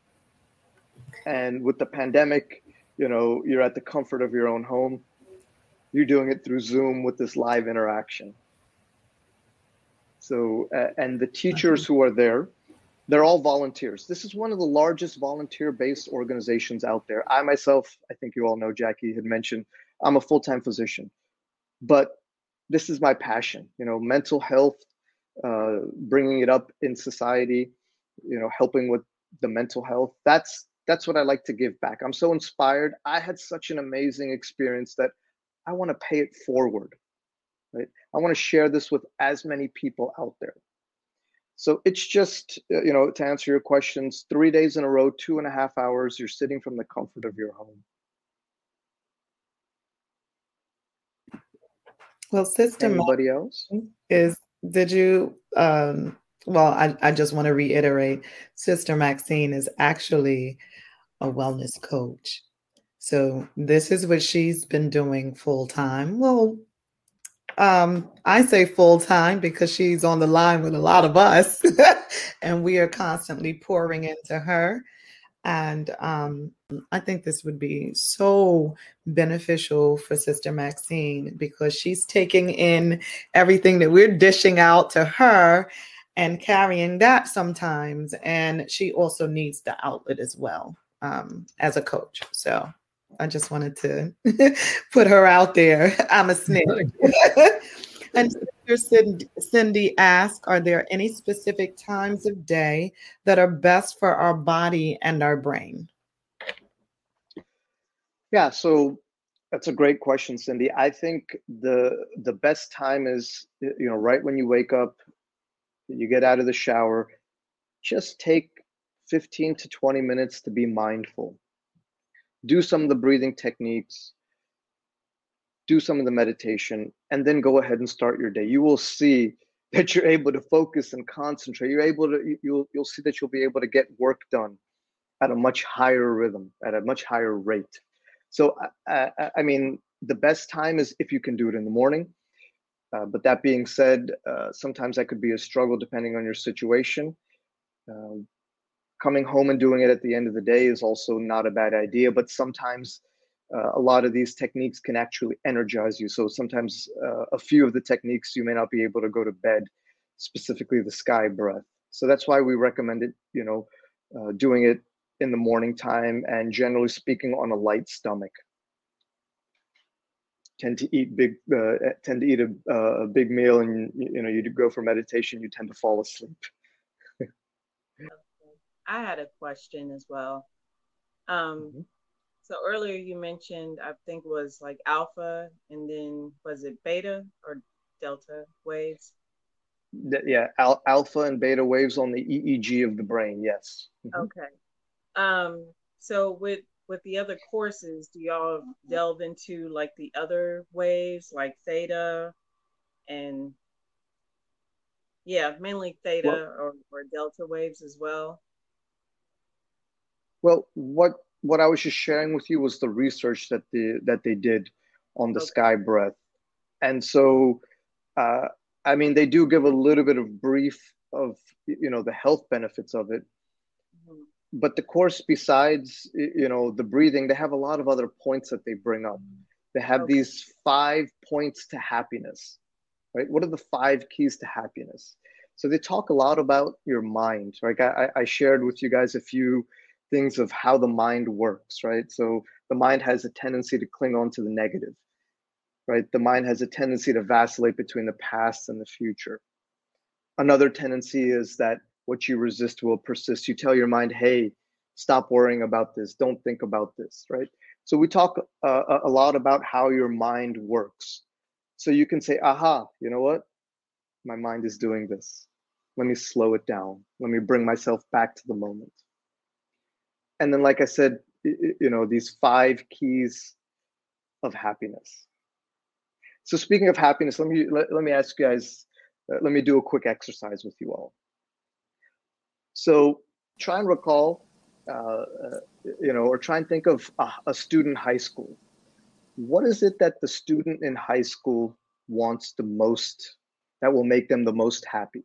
And with the pandemic, you know, you're at the comfort of your own home you're doing it through Zoom with this live interaction. So, uh, and the teachers who are there, they're all volunteers. This is one of the largest volunteer based organizations out there. I myself, I think you all know, Jackie had mentioned, I'm a full time physician, but this is my passion, you know, mental health, uh, bringing it up in society, you know, helping with the mental health. That's that's what I like to give back. I'm so inspired. I had such an amazing experience that I want to pay it forward. Right? I want to share this with as many people out there. So it's just, uh, you know, to answer your questions, three days in a row, two and a half hours, you're sitting from the comfort of your home. Well, Sister Anybody else? Is did you um well, I, I just want to reiterate, Sister Maxine is actually a wellness coach. So this is what she's been doing full time. Well, um, I say full time because she's on the line with a lot of us, and we are constantly pouring into her. And um, I think this would be so beneficial for Sister Maxine because she's taking in everything that we're dishing out to her and carrying that sometimes. And she also needs the outlet as well um, as a coach. So I just wanted to put her out there. I'm a snitch. and Cindy, Cindy asked, are there any specific times of day that are best for our body and our brain? Yeah, so that's a great question, Cindy. I think the the best time is you know right when you wake up, you get out of the shower, just take 15 to 20 minutes to be mindful do some of the breathing techniques, do some of the meditation, and then go ahead and start your day. You will see that you're able to focus and concentrate. You're able to you'll you'll see that you'll be able to get work done at a much higher rhythm, at a much higher rate. So I, I, mean, the best time is if you can do it in the morning. Uh, but that being said, uh, sometimes that could be a struggle depending on your situation. Uh, coming home and doing it at the end of the day is also not a bad idea but sometimes uh, a lot of these techniques can actually energize you. So sometimes uh, a few of the techniques you may not be able to go to bed specifically the sky breath. So that's why we recommend it you know uh, doing it in the morning time and generally speaking on a light stomach. Tend to eat big uh, tend to eat a, uh, a big meal and you know you go for meditation you tend to fall asleep I had a question as well. Um, mm-hmm. So earlier you mentioned, I think it was like alpha, and then was it beta or delta waves? Yeah, al- alpha and beta waves on the EEG of the brain. Yes. Mm-hmm. Okay. Um, so with with the other courses, do y'all delve into like the other waves, like theta, and yeah, mainly theta well, or, or delta waves as well? Well, what what I was just sharing with you was the research that the that they did on the okay. sky breath, and so uh, I mean they do give a little bit of brief of you know the health benefits of it, mm-hmm. but the course besides you know the breathing, they have a lot of other points that they bring up. They have okay. these five points to happiness, right? What are the five keys to happiness? So they talk a lot about your mind. Right? I, I shared with you guys a few things of how the mind works, right? So the mind has a tendency to cling on to the negative. right? The mind has a tendency to vacillate between the past and the future. Another tendency is that what you resist will persist. You tell your mind, hey, stop worrying about this, don't think about this, right? So we talk uh, a lot about how your mind works. So you can say, aha, you know what? My mind is doing this. Let me slow it down. Let me bring myself back to the moment. And then, like I said, you know, these five keys of happiness. So speaking of happiness, let me let, let me ask you guys, uh, let me do a quick exercise with you all. So try and recall, uh, uh, you know, or try and think of a, a student high school. What is it that the student in high school wants the most, that will make them the most happy?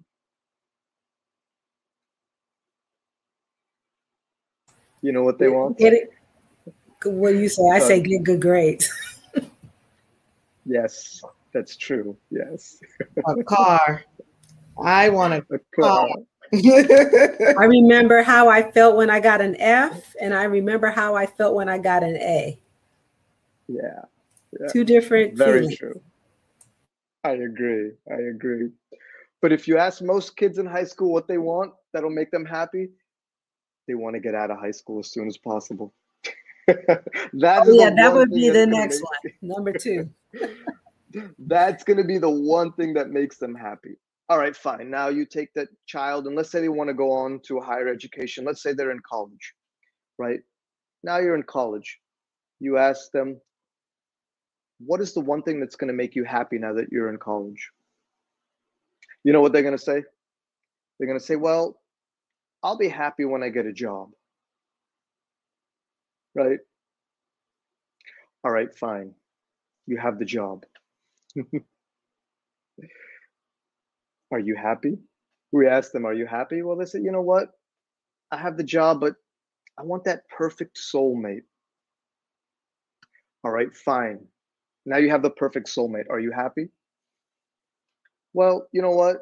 You know what they want? Get it. What do you say? I say get good grades. Yes, that's true. Yes. A car. I want a, a car. I remember how I felt when I got an F, and I remember how I felt when I got an A. Yeah. yeah. Two different. Very feelings. true. I agree. I agree. But if you ask most kids in high school what they want that'll make them happy, they want to get out of high school as soon as possible. that oh, yeah, that would be the next one. Number two. that's going to be the one thing that makes them happy. All right, fine. Now you take that child, and let's say they want to go on to a higher education. Let's say they're in college, right? Now you're in college. You ask them, what is the one thing that's going to make you happy now that you're in college? You know what they're going to say? They're going to say, well, I'll be happy when I get a job. Right? All right, fine. You have the job. are you happy? We asked them, Are you happy? Well, they said, You know what? I have the job, but I want that perfect soulmate. All right, fine. Now you have the perfect soulmate. Are you happy? Well, you know what?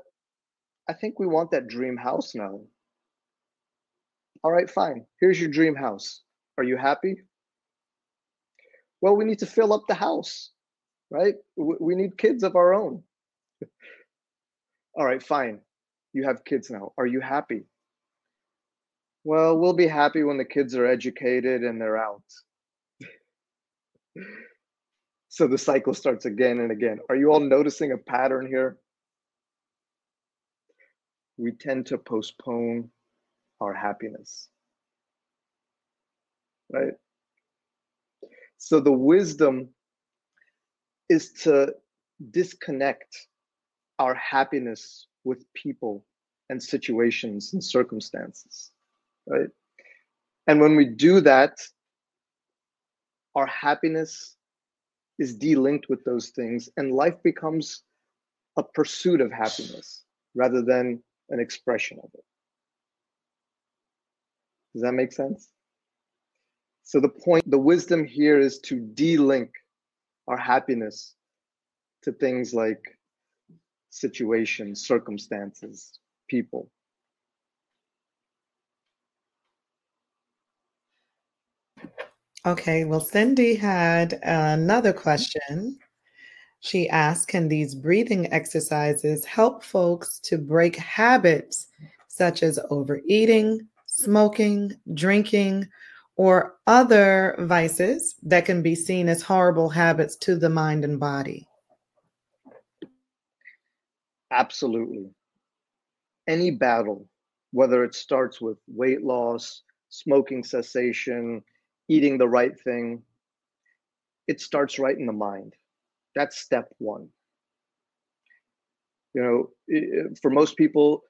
I think we want that dream house now. All right, fine. Here's your dream house. Are you happy? Well, we need to fill up the house, right? We need kids of our own. All right, fine. You have kids now. Are you happy? Well, we'll be happy when the kids are educated and they're out. so the cycle starts again and again. Are you all noticing a pattern here? We tend to postpone our happiness. Right? So the wisdom is to disconnect our happiness with people and situations and circumstances, right? And when we do that, our happiness is delinked with those things, and life becomes a pursuit of happiness rather than an expression of it. Does that make sense? So the point, the wisdom here is to de-link our happiness to things like situations, circumstances, people. Okay, well, Cindy had another question. She asked Can these breathing exercises help folks to break habits such as overeating, smoking, drinking, or other vices that can be seen as horrible habits to the mind and body? Absolutely. Any battle, whether it starts with weight loss, smoking cessation, eating the right thing, it starts right in the mind. That's step one. You know, for most people,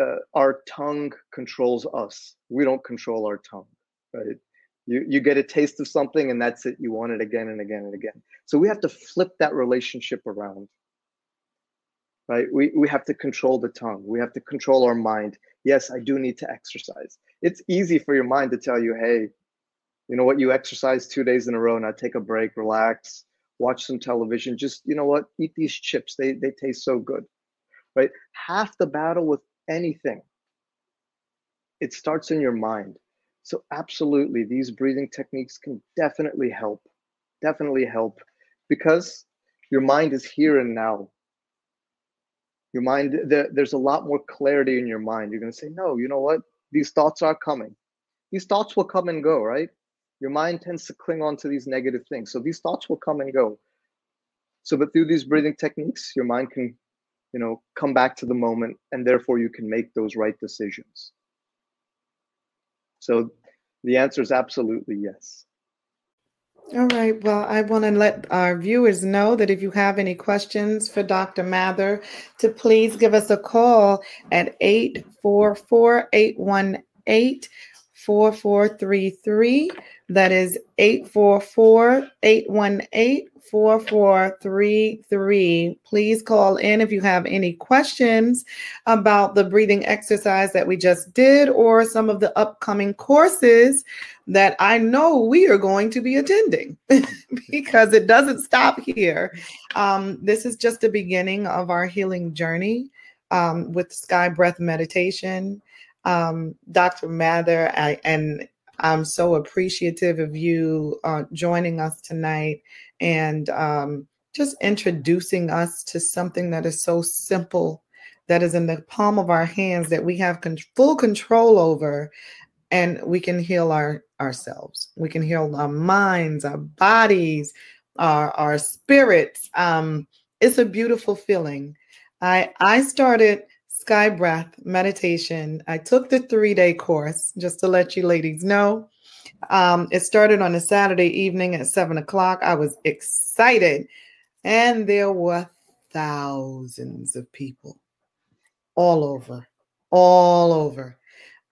uh, our tongue controls us. We don't control our tongue, right? You, you get a taste of something and that's it. You want it again and again and again. So we have to flip that relationship around. Right? We, we have to control the tongue. We have to control our mind. Yes, I do need to exercise. It's easy for your mind to tell you, hey, you know what, you exercise two days in a row, now take a break, relax, watch some television. Just, you know what, eat these chips. They, they taste so good. Right? Half the battle with anything, it starts in your mind. So, absolutely, these breathing techniques can definitely help. Definitely help because your mind is here and now. Your mind, there, there's a lot more clarity in your mind. You're going to say, no, you know what? These thoughts are coming. These thoughts will come and go, right? Your mind tends to cling on to these negative things. So these thoughts will come and go. So, but through these breathing techniques, your mind can, you know, come back to the moment and therefore you can make those right decisions. So the answer is absolutely yes. All right. Well, I want to let our viewers know that if you have any questions for Dr. Mathur, to please give us a call at 844 818 4433. That is 844 818 4433. Please call in if you have any questions about the breathing exercise that we just did or some of the upcoming courses that I know we are going to be attending because it doesn't stop here. Um, this is just the beginning of our healing journey um, with sky breath meditation. Um, Dr. Mathur, I, and I'm so appreciative of you uh, joining us tonight and um, just introducing us to something that is so simple, that is in the palm of our hands, that we have con- full control over, and we can heal our ourselves. We can heal our minds, our bodies, our our spirits. Um, it's a beautiful feeling. I I started Sky Breath meditation. I took the three day course just to let you ladies know. Um, it started on a Saturday evening at seven o'clock. I was excited, and there were thousands of people all over, all over.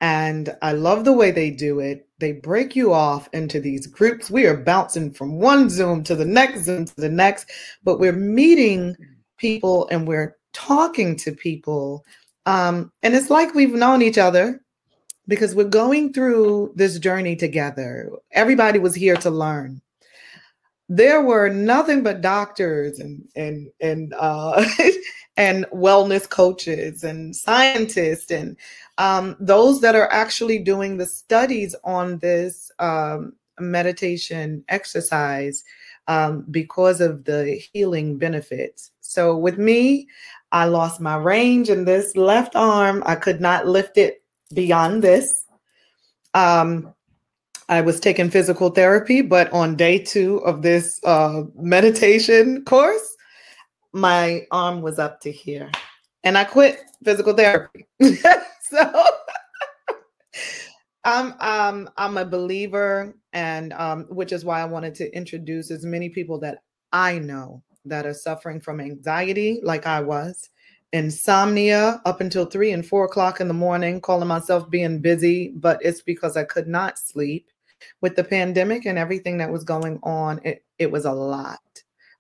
And I love the way they do it. They break you off into these groups. We are bouncing from one Zoom to the next Zoom to the next, but we're meeting people and we're talking to people. Um, and it's like we've known each other because we're going through this journey together. Everybody was here to learn. There were nothing but doctors and and and uh, and wellness coaches and scientists and um, those that are actually doing the studies on this um, meditation exercise um, because of the healing benefits. So with me, I lost my range in this left arm. I could not lift it beyond this. Um, I was taking physical therapy, but on day two of this uh, meditation course, my arm was up to here, and I quit physical therapy. so I'm um, I'm a believer, and um, which is why I wanted to introduce as many people that I know that are suffering from anxiety, like I was, insomnia up until three and four o'clock in the morning, calling myself being busy, but it's because I could not sleep. With the pandemic and everything that was going on, it, it was a lot.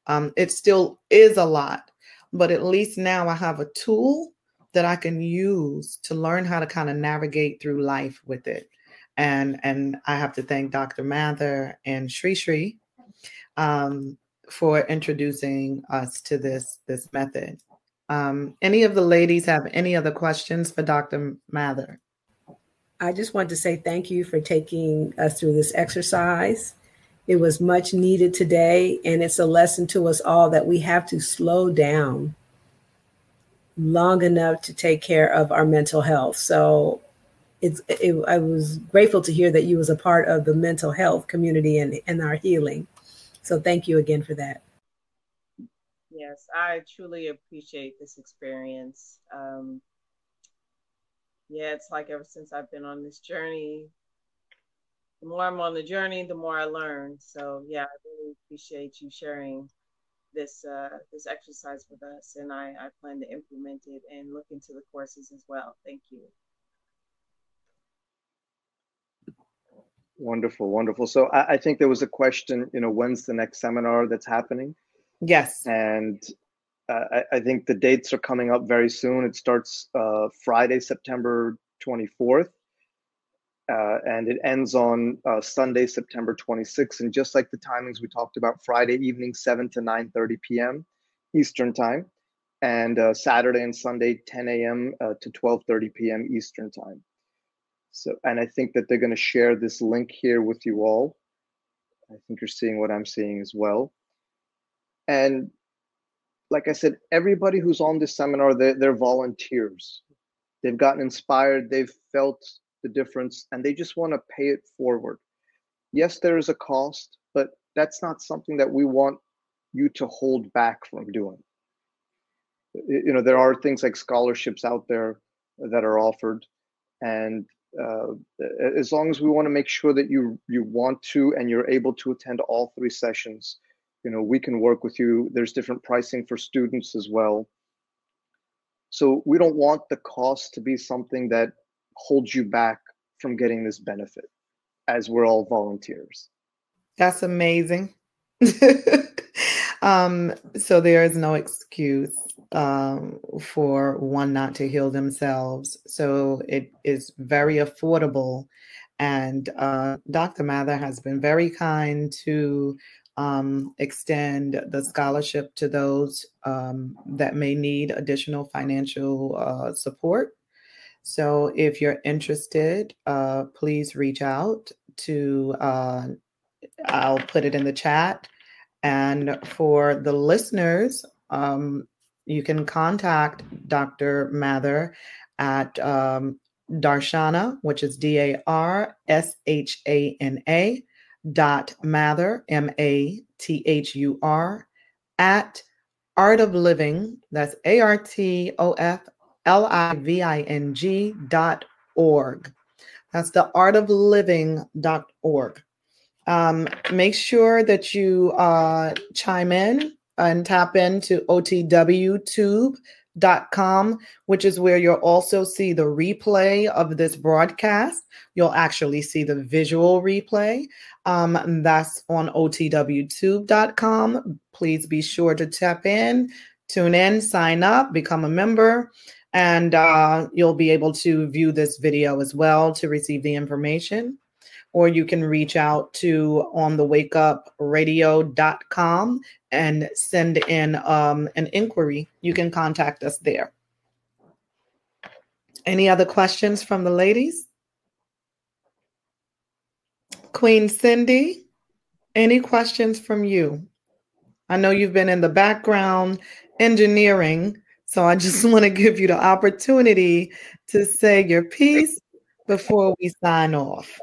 Um, it still is a lot, but at least now I have a tool that I can use to learn how to kind of navigate through life with it. And and I have to thank Dr. Mathur and Sri Sri um, for introducing us to this this method. Um, any of the ladies have any other questions for Dr. Mathur? I just want to say thank you for taking us through this exercise. It was much needed today, and it's a lesson to us all that we have to slow down long enough to take care of our mental health. So it's it, I was grateful to hear that you was a part of the mental health community and, and our healing. So thank you again for that. Yes, I truly appreciate this experience. Um, yeah, it's like ever since I've been on this journey, the more I'm on the journey, the more I learn. So yeah, I really appreciate you sharing this uh, this exercise with us, and I, I plan to implement it and look into the courses as well. Thank you. Wonderful, wonderful. So I, I think there was a question. You know, when's the next seminar that's happening? Yes. And uh, I, I, think the dates are coming up very soon. It starts uh, Friday, September 24th, uh, and it ends on uh, Sunday, September 26th. And just like the timings we talked about, Friday evening, 7 to 9:30 p.m. Eastern time, and uh, Saturday and Sunday, 10 a.m. Uh, to 12:30 p.m. Eastern time. So, and I think that they're going to share this link here with you all. I think you're seeing what I'm seeing as well. And like I said, everybody who's on this seminar, they're, they're volunteers. They've gotten inspired, they've felt the difference, and they just want to pay it forward. Yes, there is a cost, but that's not something that we want you to hold back from doing. You know, there are things like scholarships out there that are offered, and uh, as long as we want to make sure that you you want to and you're able to attend all three sessions, you know, we can work with you. There's different pricing for students as well. So we don't want the cost to be something that holds you back from getting this benefit, as we're all volunteers. That's amazing. um, so there is no excuse um, for one not to heal themselves. So it is very affordable. And uh, Dr. Mathur has been very kind to um, extend the scholarship to those um, that may need additional financial uh, support. So if you're interested, uh, please reach out to, uh, I'll put it in the chat. And for the listeners, um, you can contact Dr. Mathur at um, Darshana, which is D A R S H A N A dot Mather, M A T H U R, at Art of Living, that's A R T O F L I V I N G dot org. That's the art of living dot org. Um, make sure that you uh, chime in and tap into OTW Tube dot com, which is where you'll also see the replay of this broadcast. You'll actually see the visual replay. Um, that's on otwtube.com. Please be sure to tap in, tune in, sign up, become a member, and uh, you'll be able to view this video as well to receive the information or you can reach out to on the wakeupradio.com and send in um, an inquiry. You can contact us there. Any other questions from the ladies? Queen Cindy, any questions from you? I know you've been in the background engineering, so I just want to give you the opportunity to say your piece before we sign off.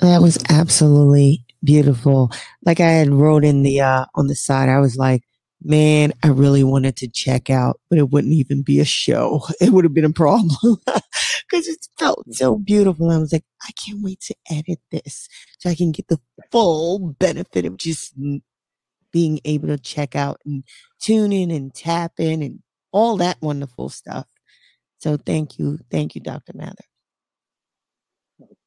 That was absolutely beautiful. Like I had wrote in the uh on the side, I was like, man, I really wanted to check out, but it wouldn't even be a show. It would have been a problem because it felt so beautiful. I was like, I can't wait to edit this so I can get the full benefit of just being able to check out and tune in and tap in and all that wonderful stuff. So thank you. Thank you, Dr. Mathur.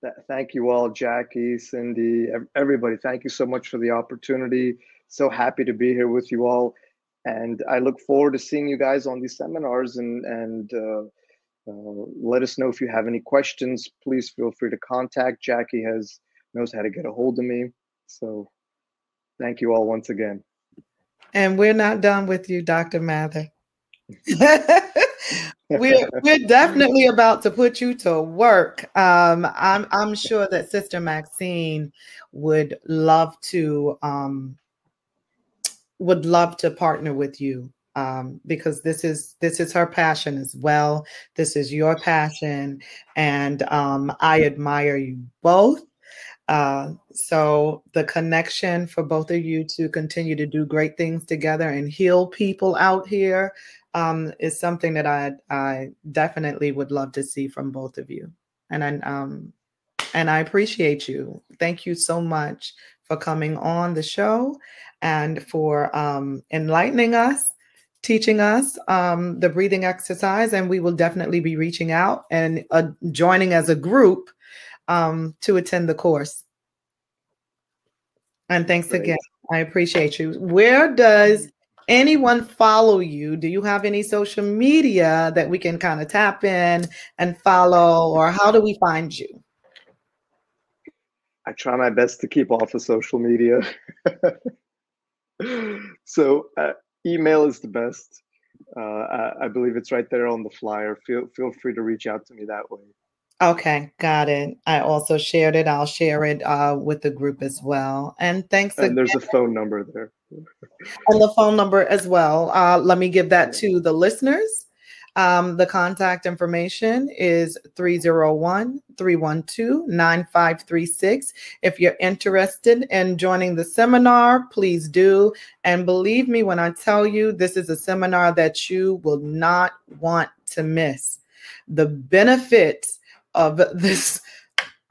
Th- thank you all, Jackie, Cindy, everybody. Thank you so much for the opportunity. So happy to be here with you all, and I look forward to seeing you guys on these seminars. And and uh, uh, let us know if you have any questions. Please feel free to contact. Jackie has knows how to get a hold of me. So thank you all once again. And we're not done with you, Dr. Mathur. we're we're definitely about to put you to work. Um, I'm I'm sure that Sister Maxine would love to um, would love to partner with you um, because this is this is her passion as well. This is your passion, and um, I admire you both. Uh, so the connection for both of you to continue to do great things together and heal people out here um, is something that I I definitely would love to see from both of you. And I um and I appreciate you. Thank you so much for coming on the show and for um, enlightening us, teaching us um, the breathing exercise. And we will definitely be reaching out and uh, joining as a group um, to attend the course. And thanks Great. again. I appreciate you. Where does anyone follow you? Do you have any social media that we can kind of tap in and follow, or how do we find you? I try my best to keep off of social media. so, uh, email is the best. Uh, I, I, believe it's right there on the flyer. Feel feel free to reach out to me that way. Okay, got it. I also shared it. I'll share it uh, with the group as well. And thanks. And again. there's a phone number there. and the phone number as well. Uh, let me give that to the listeners. Um, the contact information is 301 312 9536. If you're interested in joining the seminar, please do. And believe me when I tell you, this is a seminar that you will not want to miss. The benefits of this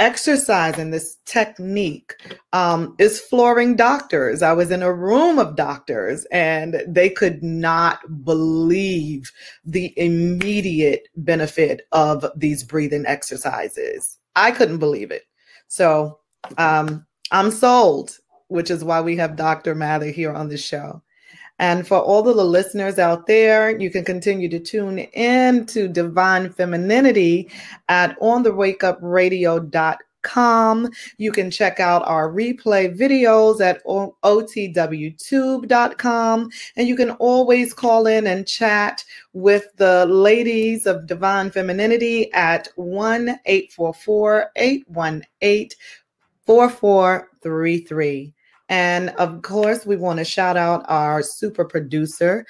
exercise and this technique um, is flooring doctors. I was in a room of doctors and they could not believe the immediate benefit of these breathing exercises. I couldn't believe it. So um, I'm sold, which is why we have Dr. Mathur here on the show. And for all of the listeners out there, you can continue to tune in to Divine Femininity at onthewakeupradio.com. You can check out our replay videos at otwtube.com. And you can always call in and chat with the ladies of Divine Femininity at 1 844 818 4433. And of course, we want to shout out our super producer,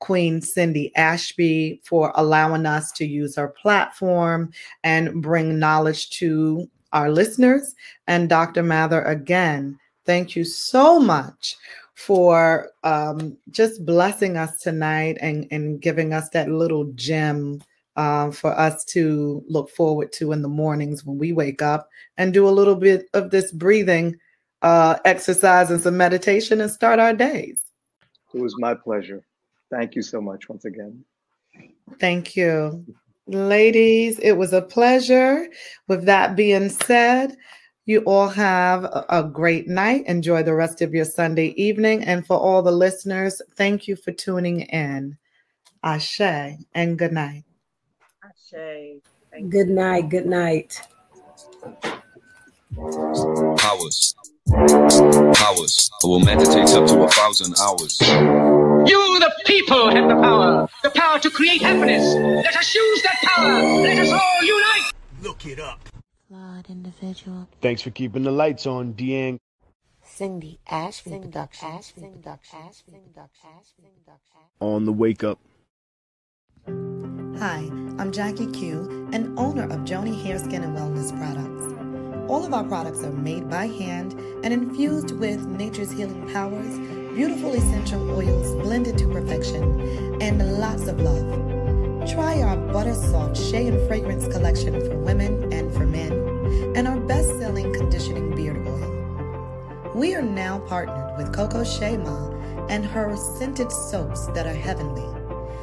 Queen Cindy Ashby, for allowing us to use our platform and bring knowledge to our listeners. And Dr. Mathur, again, thank you so much for um, just blessing us tonight and, and giving us that little gem uh, for us to look forward to in the mornings when we wake up and do a little bit of this breathing uh, exercise and some meditation and start our days. It was my pleasure. Thank you so much once again. Thank you. Ladies, it was a pleasure. With that being said, you all have a great night. Enjoy the rest of your Sunday evening. And for all the listeners, thank you for tuning in. Ashe and good night. Ashe. Good night. Good night. Powers. Powers. A woman that takes up to a thousand hours. You, the people, have the power. The power to create happiness. Let us use that power. Let us all unite. Look it up. Flawed individual. Thanks for keeping the lights on, Deang. Cindy Ashby Production. On the wake up. Hi, I'm Jackie Q, and owner of Joni Hair, Skin, and Wellness Products. All of our products are made by hand and infused with nature's healing powers, beautiful essential oils blended to perfection, and lots of love. Try our Butter Soft Shea and Fragrance collection for women and for men, and our best selling conditioning beard oil. We are now partnered with Coco Shema and her scented soaps that are heavenly.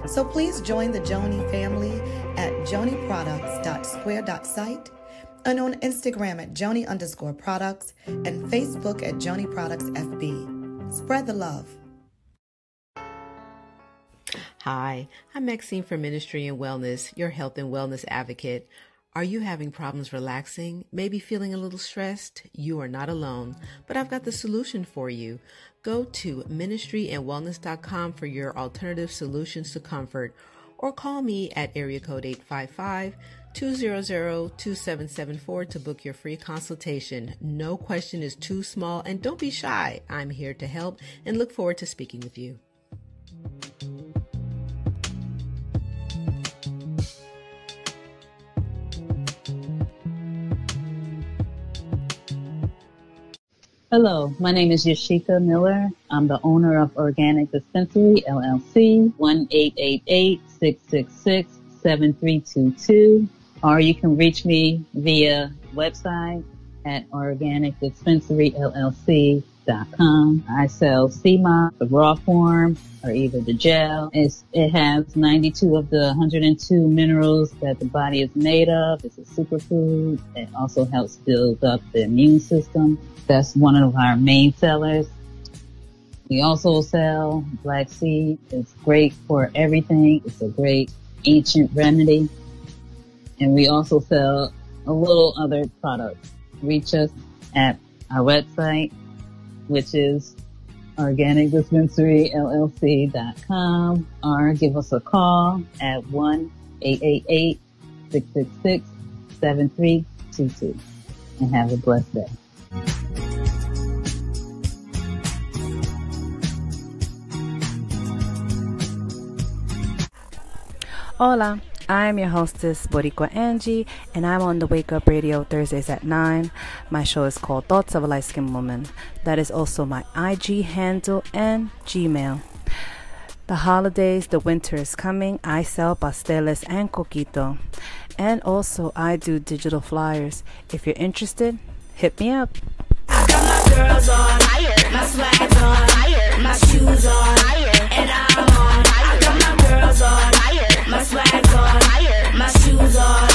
So please join the Joni family at joniproducts.square.site and on Instagram at Joni underscore products and Facebook at Joni Products FB. Spread the love. Hi, I'm Maxine from Ministry and Wellness, your health and wellness advocate. Are you having problems relaxing? Maybe feeling a little stressed? You are not alone, but I've got the solution for you. Go to ministryandwellness.com for your alternative solutions to comfort or call me at area code 855 200 2774 to book your free consultation. No question is too small, and don't be shy. I'm here to help and look forward to speaking with you. Hello, my name is Yashika Miller. I'm the owner of Organic Dispensary LLC, 1-888-666-7322. Or you can reach me via website at organicdispensary.llc.com. I sell sea moss, the raw form, or either the gel. It's, it has 92 of the 102 minerals that the body is made of. It's a superfood. It also helps build up the immune system. That's one of our main sellers. We also sell black seed. It's great for everything. It's a great ancient remedy. And we also sell a little other products. Reach us at our website, which is organicdispensary.llc.com or give us a call at 1-888-666 7322. And have a blessed day. Hola, I'm your hostess, Boricua Angie, and I'm on the Wake Up Radio Thursdays at 9. My show is called Thoughts of a Light Skinned Woman. That is also my IG handle and Gmail. The holidays, the winter is coming. I sell pasteles and coquito. And also, I do digital flyers. If you're interested, hit me up. I got my girls on, my on, my shoes on, and I'm on. hands on